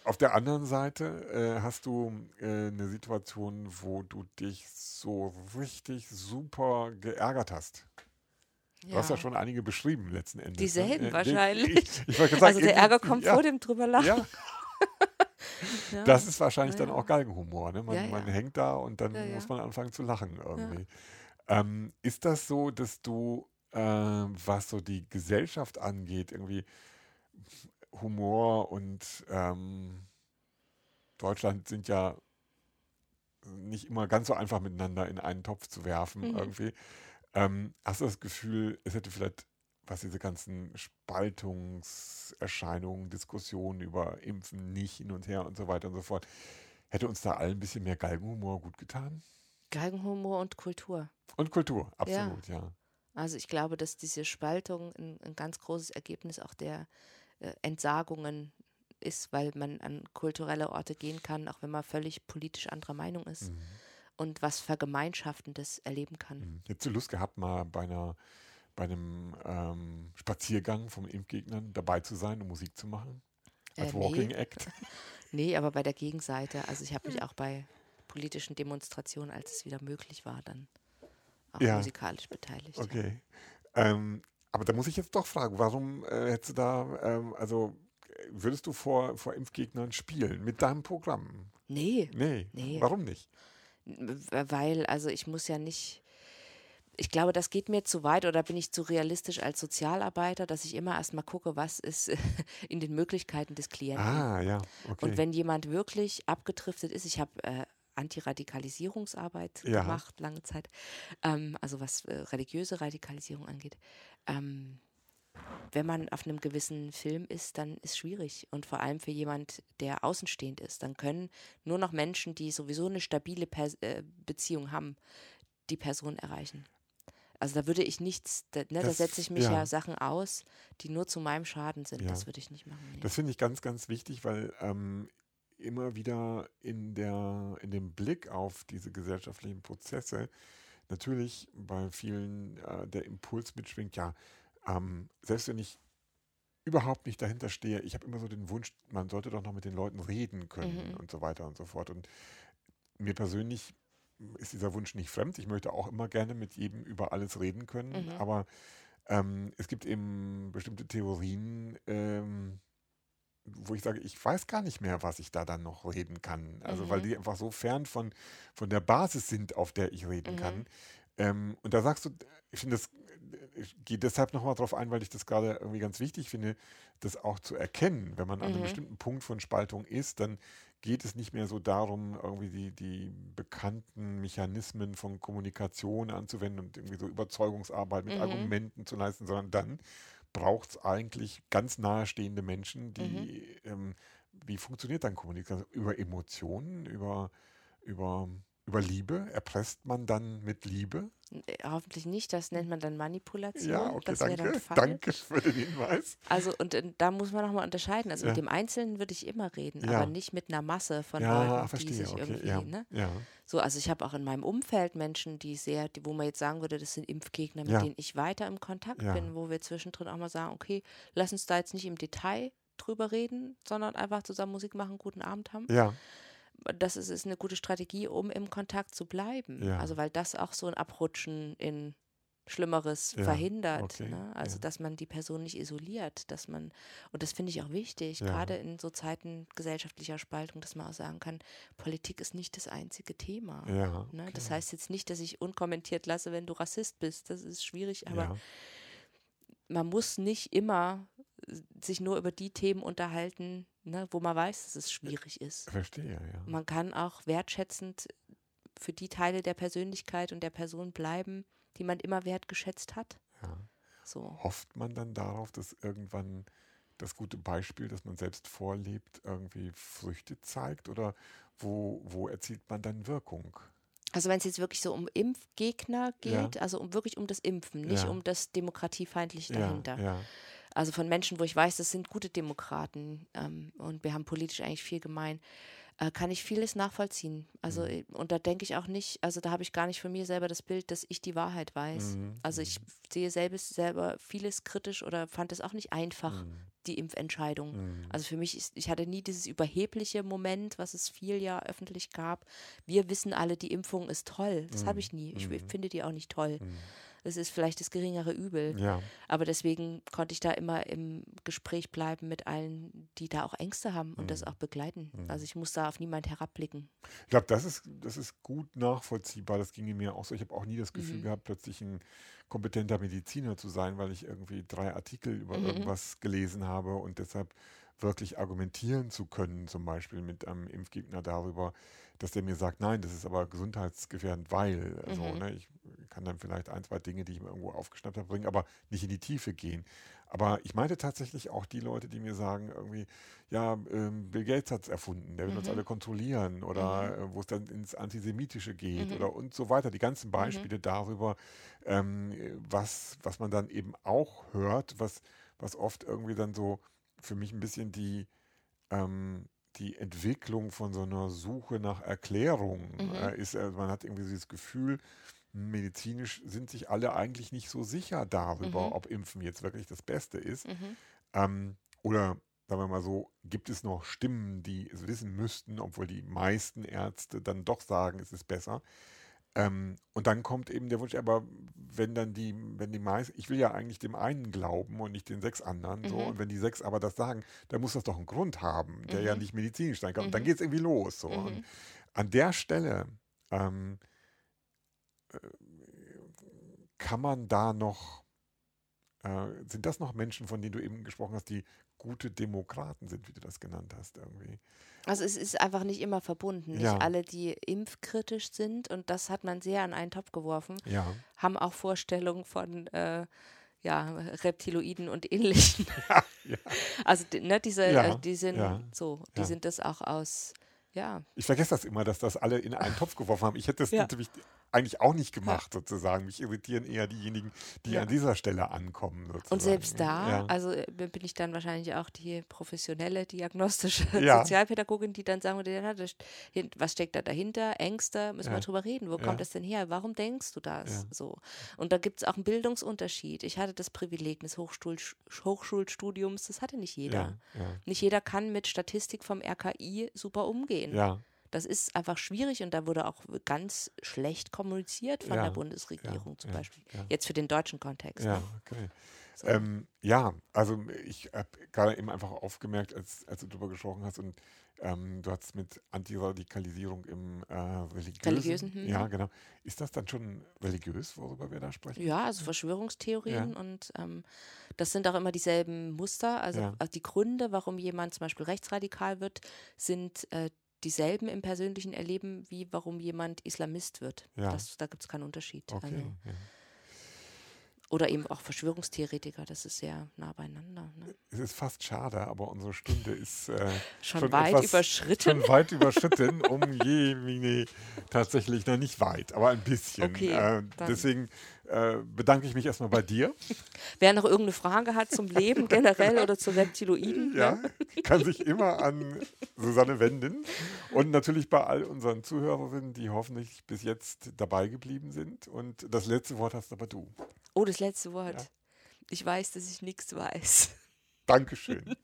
Speaker 1: auf der anderen Seite äh, hast du äh, eine Situation, wo du dich so richtig super geärgert hast. Du hast ja schon einige beschrieben letzten Endes.
Speaker 2: Dieselben
Speaker 1: ne? Äh,
Speaker 2: wahrscheinlich.
Speaker 1: Ich, ich wollte sagen,
Speaker 2: Also der Ärger kommt
Speaker 1: ja,
Speaker 2: vor dem drüber lachen.
Speaker 1: Ja,
Speaker 2: Ja.
Speaker 1: das ist wahrscheinlich dann auch Galgenhumor. Ne? Man, man hängt da und dann muss man anfangen zu lachen irgendwie. Ähm, ist das so, dass du, äh, was so die Gesellschaft angeht, irgendwie Humor und ähm, Deutschland sind ja nicht immer ganz so einfach miteinander in einen Topf zu werfen
Speaker 2: Mhm.
Speaker 1: irgendwie. Ähm, hast du das Gefühl, es hätte vielleicht, was diese ganzen Spaltungserscheinungen, Diskussionen über Impfen nicht hin und her und so weiter und so fort, hätte uns da allen ein bisschen mehr Galgenhumor gut getan?
Speaker 2: Galgenhumor und Kultur.
Speaker 1: Und Kultur, absolut, ja.
Speaker 2: Also ich glaube, dass diese Spaltung ein, ein ganz großes Ergebnis auch der Entsagungen ist, weil man an kulturelle Orte gehen kann, auch wenn man völlig politisch anderer Meinung ist
Speaker 1: Mhm.
Speaker 2: und was Vergemeinschaftendes erleben kann.
Speaker 1: Mhm. Hättest du Lust gehabt, mal bei einer bei einem ähm, Spaziergang von Impfgegnern dabei zu sein und Musik zu machen? Als
Speaker 2: Äh,
Speaker 1: Walking
Speaker 2: nee.
Speaker 1: Act?
Speaker 2: Nee, aber bei der Gegenseite. Also ich habe mich auch bei politischen Demonstrationen, als es wieder möglich war, dann auch
Speaker 1: Ja.
Speaker 2: musikalisch beteiligt. ja.
Speaker 1: Okay. Ähm, aber da muss ich jetzt doch fragen, warum äh, hättest du da, ähm, also würdest du vor, vor Impfgegnern spielen mit deinem Programm?
Speaker 2: Nee,
Speaker 1: Nee.
Speaker 2: Nee.
Speaker 1: Warum nicht?
Speaker 2: weil, also ich muss ja nicht, ich glaube, das geht mir zu weit oder bin ich zu realistisch als Sozialarbeiter, dass ich immer erstmal gucke, was ist in den Möglichkeiten des Klienten.
Speaker 1: Ah, ja, okay.
Speaker 2: Und wenn jemand wirklich abgedriftet ist, ich habe äh, Antiradikalisierungsarbeit
Speaker 1: Ja.
Speaker 2: gemacht, lange Zeit, ähm, also was äh, religiöse Radikalisierung angeht. Ähm, wenn man auf einem gewissen Film ist, dann ist schwierig. Und vor allem für jemand, der außenstehend ist. Dann können nur noch Menschen, die sowieso eine stabile Pers äh, Beziehung haben, die Person erreichen. Also da würde ich nichts, da, ne, da setze ich mich
Speaker 1: ja.
Speaker 2: ja. Sachen aus, die nur zu meinem Schaden sind.
Speaker 1: Ja.
Speaker 2: Das würde ich nicht machen. Nee.
Speaker 1: Das finde ich ganz, ganz wichtig, weil ähm, immer wieder in, der, in dem Blick auf diese gesellschaftlichen Prozesse natürlich bei vielen äh, der Impuls mitschwingt, ja, ähm, selbst wenn ich überhaupt nicht dahinter stehe, ich habe immer so den Wunsch, man sollte doch noch mit den Leuten reden können
Speaker 2: Mhm.
Speaker 1: und so weiter und so fort. Und mir persönlich ist dieser Wunsch nicht fremd. Ich möchte auch immer gerne mit jedem über alles reden können,
Speaker 2: Mhm.
Speaker 1: aber ähm, es gibt eben bestimmte Theorien, ähm, wo ich sage, ich weiß gar nicht mehr, was ich da dann noch reden kann. Also weil
Speaker 2: Mhm.
Speaker 1: die einfach so fern von, von der Basis sind, auf der ich reden
Speaker 2: Mhm.
Speaker 1: kann. Ähm, und da sagst du, ich finde das, ich gehe deshalb nochmal drauf ein, weil ich das gerade irgendwie ganz wichtig finde, das auch zu erkennen. Wenn man an einem
Speaker 2: Mhm.
Speaker 1: bestimmten Punkt von Spaltung ist, dann geht es nicht mehr so darum, irgendwie die, die bekannten Mechanismen von Kommunikation anzuwenden und irgendwie so Überzeugungsarbeit mit
Speaker 2: Mhm.
Speaker 1: Argumenten zu leisten, sondern dann braucht es eigentlich ganz nahestehende Menschen, die
Speaker 2: Mhm.
Speaker 1: ähm, wie funktioniert dann Kommunikation? Über Emotionen, über, über über Liebe? Erpresst man dann mit Liebe?
Speaker 2: Äh, hoffentlich nicht, das nennt man dann Manipulation.
Speaker 1: Ja, okay,
Speaker 2: das
Speaker 1: danke. Danke für den Hinweis.
Speaker 2: Also, und äh, da muss man nochmal unterscheiden. Also, ja. mit dem Einzelnen würde ich immer reden,
Speaker 1: ja.
Speaker 2: aber nicht mit einer Masse von
Speaker 1: ja,
Speaker 2: Leuten,
Speaker 1: verstehe,
Speaker 2: die sich
Speaker 1: okay,
Speaker 2: irgendwie.
Speaker 1: Ja,
Speaker 2: ne?
Speaker 1: ja.
Speaker 2: So, also, ich habe auch in meinem Umfeld Menschen, die sehr, die, wo man jetzt sagen würde, das sind Impfgegner, mit denen ich weiter im Kontakt bin, wo wir zwischendrin auch mal sagen, okay, lass uns da jetzt nicht im Detail drüber reden, sondern einfach zusammen Musik machen, guten Abend haben.
Speaker 1: Ja
Speaker 2: das ist, ist eine gute Strategie, um im Kontakt zu bleiben.
Speaker 1: Ja.
Speaker 2: Also weil das auch so ein Abrutschen in Schlimmeres
Speaker 1: Ja,
Speaker 2: verhindert.
Speaker 1: okay,
Speaker 2: Ne? Also
Speaker 1: ja.
Speaker 2: dass man die Person nicht isoliert, dass man, und das finde ich auch wichtig,
Speaker 1: Ja.
Speaker 2: gerade in so Zeiten gesellschaftlicher Spaltung, dass man auch sagen kann, Politik ist nicht das einzige Thema.
Speaker 1: Ja,
Speaker 2: Ne? Das
Speaker 1: okay.
Speaker 2: heißt jetzt nicht, dass ich unkommentiert lasse, wenn du Rassist bist. Das ist schwierig, aber man muss nicht immer sich nur über die Themen unterhalten, ne, wo man weiß, dass es schwierig ist.
Speaker 1: verstehe, ja.
Speaker 2: Man kann auch wertschätzend für die Teile der Persönlichkeit und der Person bleiben, die man immer wertgeschätzt hat.
Speaker 1: ja.
Speaker 2: So.
Speaker 1: Hofft man dann darauf, dass irgendwann das gute Beispiel, das man selbst vorlebt, irgendwie Früchte zeigt? Oder wo, wo erzielt man dann Wirkung?
Speaker 2: Also wenn es jetzt wirklich so um Impfgegner
Speaker 1: Ja.
Speaker 2: geht, also um wirklich um das Impfen, nicht
Speaker 1: Ja.
Speaker 2: um das Demokratiefeindliche
Speaker 1: Ja,
Speaker 2: dahinter.
Speaker 1: ja,
Speaker 2: Also von Menschen, wo ich weiß, das sind gute Demokraten ähm, und wir haben politisch eigentlich viel gemein, äh, kann ich vieles nachvollziehen. Also
Speaker 1: Mhm.
Speaker 2: äh, und da denke ich auch nicht, also da habe ich gar nicht von mir selber das Bild, dass ich die Wahrheit weiß.
Speaker 1: Mhm,
Speaker 2: Also ich sehe selbst selber vieles kritisch oder fand es auch nicht einfach,
Speaker 1: Mhm.
Speaker 2: die Impfentscheidung.
Speaker 1: Mhm.
Speaker 2: Also für mich ist, ich hatte nie dieses überhebliche Moment, was es viel ja öffentlich gab. Wir wissen alle, die Impfung ist toll. Das habe ich nie. Ich
Speaker 1: Mhm.
Speaker 2: finde die auch nicht toll.
Speaker 1: Mhm.
Speaker 2: Es ist vielleicht das geringere Übel.
Speaker 1: Ja,
Speaker 2: Aber deswegen konnte ich da immer im Gespräch bleiben mit allen, die da auch Ängste haben und das
Speaker 1: Mhm.
Speaker 2: auch begleiten. Also ich muss da auf niemand herabblicken.
Speaker 1: ich glaube, das ist, das ist gut nachvollziehbar. Das ging mir auch so. Ich habe auch nie das Gefühl
Speaker 2: Mhm.
Speaker 1: gehabt, plötzlich ein kompetenter Mediziner zu sein, weil ich irgendwie drei Artikel über
Speaker 2: Mhm.
Speaker 1: irgendwas gelesen habe und deshalb wirklich argumentieren zu können, zum Beispiel mit einem Impfgegner darüber, dass der mir sagt, nein, das ist aber gesundheitsgefährdend, weil, also,
Speaker 2: Mhm.
Speaker 1: ne, ich kann dann vielleicht ein, zwei Dinge, die ich mir irgendwo aufgeschnappt habe, bringen, aber nicht in die Tiefe gehen. Aber ich meinte tatsächlich auch die Leute, die mir sagen, irgendwie, ja, ähm, Bill Gates hat es erfunden, der will uns
Speaker 2: Mhm.
Speaker 1: alle kontrollieren oder äh, wo es dann ins Antisemitische geht
Speaker 2: Mhm.
Speaker 1: oder und so weiter. Die ganzen Beispiele darüber, ähm, was, was man dann eben auch hört, was, was oft irgendwie dann so für mich ein bisschen die, ähm, die Entwicklung von so einer Suche nach Erklärung
Speaker 2: Mhm.
Speaker 1: äh, ist. Also man hat irgendwie dieses Gefühl, medizinisch sind sich alle eigentlich nicht so sicher darüber,
Speaker 2: Mhm.
Speaker 1: ob Impfen jetzt wirklich das Beste ist.
Speaker 2: Mhm.
Speaker 1: Ähm, oder sagen wir mal so, gibt es noch Stimmen, die es wissen müssten, obwohl die meisten Ärzte dann doch sagen, es ist besser. Ähm, und dann kommt eben der Wunsch, aber wenn dann die, wenn die meisten, ich will ja eigentlich dem einen glauben und nicht den sechs anderen, so,
Speaker 2: Mhm.
Speaker 1: und wenn die sechs aber das sagen, dann muss das doch einen Grund haben, der ja
Speaker 2: Mhm.
Speaker 1: nicht medizinisch sein kann. Und dann
Speaker 2: Mhm.
Speaker 1: geht es irgendwie los. So. Und
Speaker 2: Mhm.
Speaker 1: an der Stelle ähm, äh, kann man da noch, äh, sind das noch Menschen, von denen du eben gesprochen hast, die gute Demokraten sind, wie du das genannt hast irgendwie?
Speaker 2: Also es ist einfach nicht immer verbunden. Nicht
Speaker 1: Ja.
Speaker 2: alle, die impfkritisch sind, und das hat man sehr an einen Topf geworfen,
Speaker 1: Ja,
Speaker 2: haben auch Vorstellungen von äh, ja, Reptiloiden und ähnlichen.
Speaker 1: ja.
Speaker 2: Also die- ne, diese, also die sind so, die sind das auch aus, ja,
Speaker 1: Ich vergesse das immer, dass das alle in einen Topf geworfen haben. Ich hätte das
Speaker 2: Ja.
Speaker 1: natürlich eigentlich auch nicht gemacht, sozusagen. Mich irritieren eher diejenigen, die
Speaker 2: Ja.
Speaker 1: an dieser Stelle ankommen. Sozusagen.
Speaker 2: Und selbst da,
Speaker 1: Ja.
Speaker 2: also äh, bin ich dann wahrscheinlich auch die professionelle diagnostische
Speaker 1: Ja.
Speaker 2: Sozialpädagogin, die dann sagen würde, was steckt da dahinter? Ängste, müssen wir drüber reden. Wo kommt das denn her? Warum denkst du das? So. Und da gibt es auch einen Bildungsunterschied. Ich hatte das Privileg des Hochschul Hochschulstudiums, das hatte nicht jeder. Nicht jeder kann mit Statistik vom RKI super umgehen.
Speaker 1: ja,
Speaker 2: Das ist einfach schwierig und da wurde auch ganz schlecht kommuniziert von
Speaker 1: Ja,
Speaker 2: der Bundesregierung
Speaker 1: ja,
Speaker 2: zum
Speaker 1: ja,
Speaker 2: Beispiel.
Speaker 1: ja.
Speaker 2: Jetzt für den deutschen Kontext.
Speaker 1: ja,
Speaker 2: ne?
Speaker 1: okay.
Speaker 2: So.
Speaker 1: Ähm, ja, also ich habe gerade eben einfach aufgemerkt, als, als du darüber gesprochen hast und ähm, du hast mit Antiradikalisierung im äh, religiösen.
Speaker 2: Religiösen, hm.
Speaker 1: Ja, genau. Ist das dann schon religiös, worüber wir da sprechen?
Speaker 2: Ja, also Verschwörungstheorien und ähm, das sind auch immer dieselben Muster. Also,
Speaker 1: Ja.
Speaker 2: also die Gründe, warum jemand zum Beispiel rechtsradikal wird, sind äh, dieselben im persönlichen Erleben, wie warum jemand Islamist wird.
Speaker 1: Ja.
Speaker 2: Das, da gibt es keinen Unterschied.
Speaker 1: Okay.
Speaker 2: Also,
Speaker 1: ja.
Speaker 2: Oder eben auch Verschwörungstheoretiker, das ist sehr nah beieinander. Ne?
Speaker 1: Es ist fast schade, aber unsere Stunde ist äh,
Speaker 2: schon,
Speaker 1: schon,
Speaker 2: weit
Speaker 1: etwas,
Speaker 2: überschritten.
Speaker 1: Schon weit überschritten, um je tatsächlich, na nicht weit, aber ein bisschen.
Speaker 2: Okay,
Speaker 1: äh, deswegen äh, bedanke ich mich erstmal bei dir.
Speaker 2: Wer noch irgendeine Frage hat zum Leben generell oder zu Reptiloiden,
Speaker 1: ja,
Speaker 2: ne?
Speaker 1: kann sich immer an Susanne wenden. Und natürlich bei all unseren Zuhörerinnen, die hoffentlich bis jetzt dabei geblieben sind. Und das letzte Wort hast aber du.
Speaker 2: Oh, das letzte Wort. Ja. Ich weiß, dass ich nichts weiß.
Speaker 1: Dankeschön.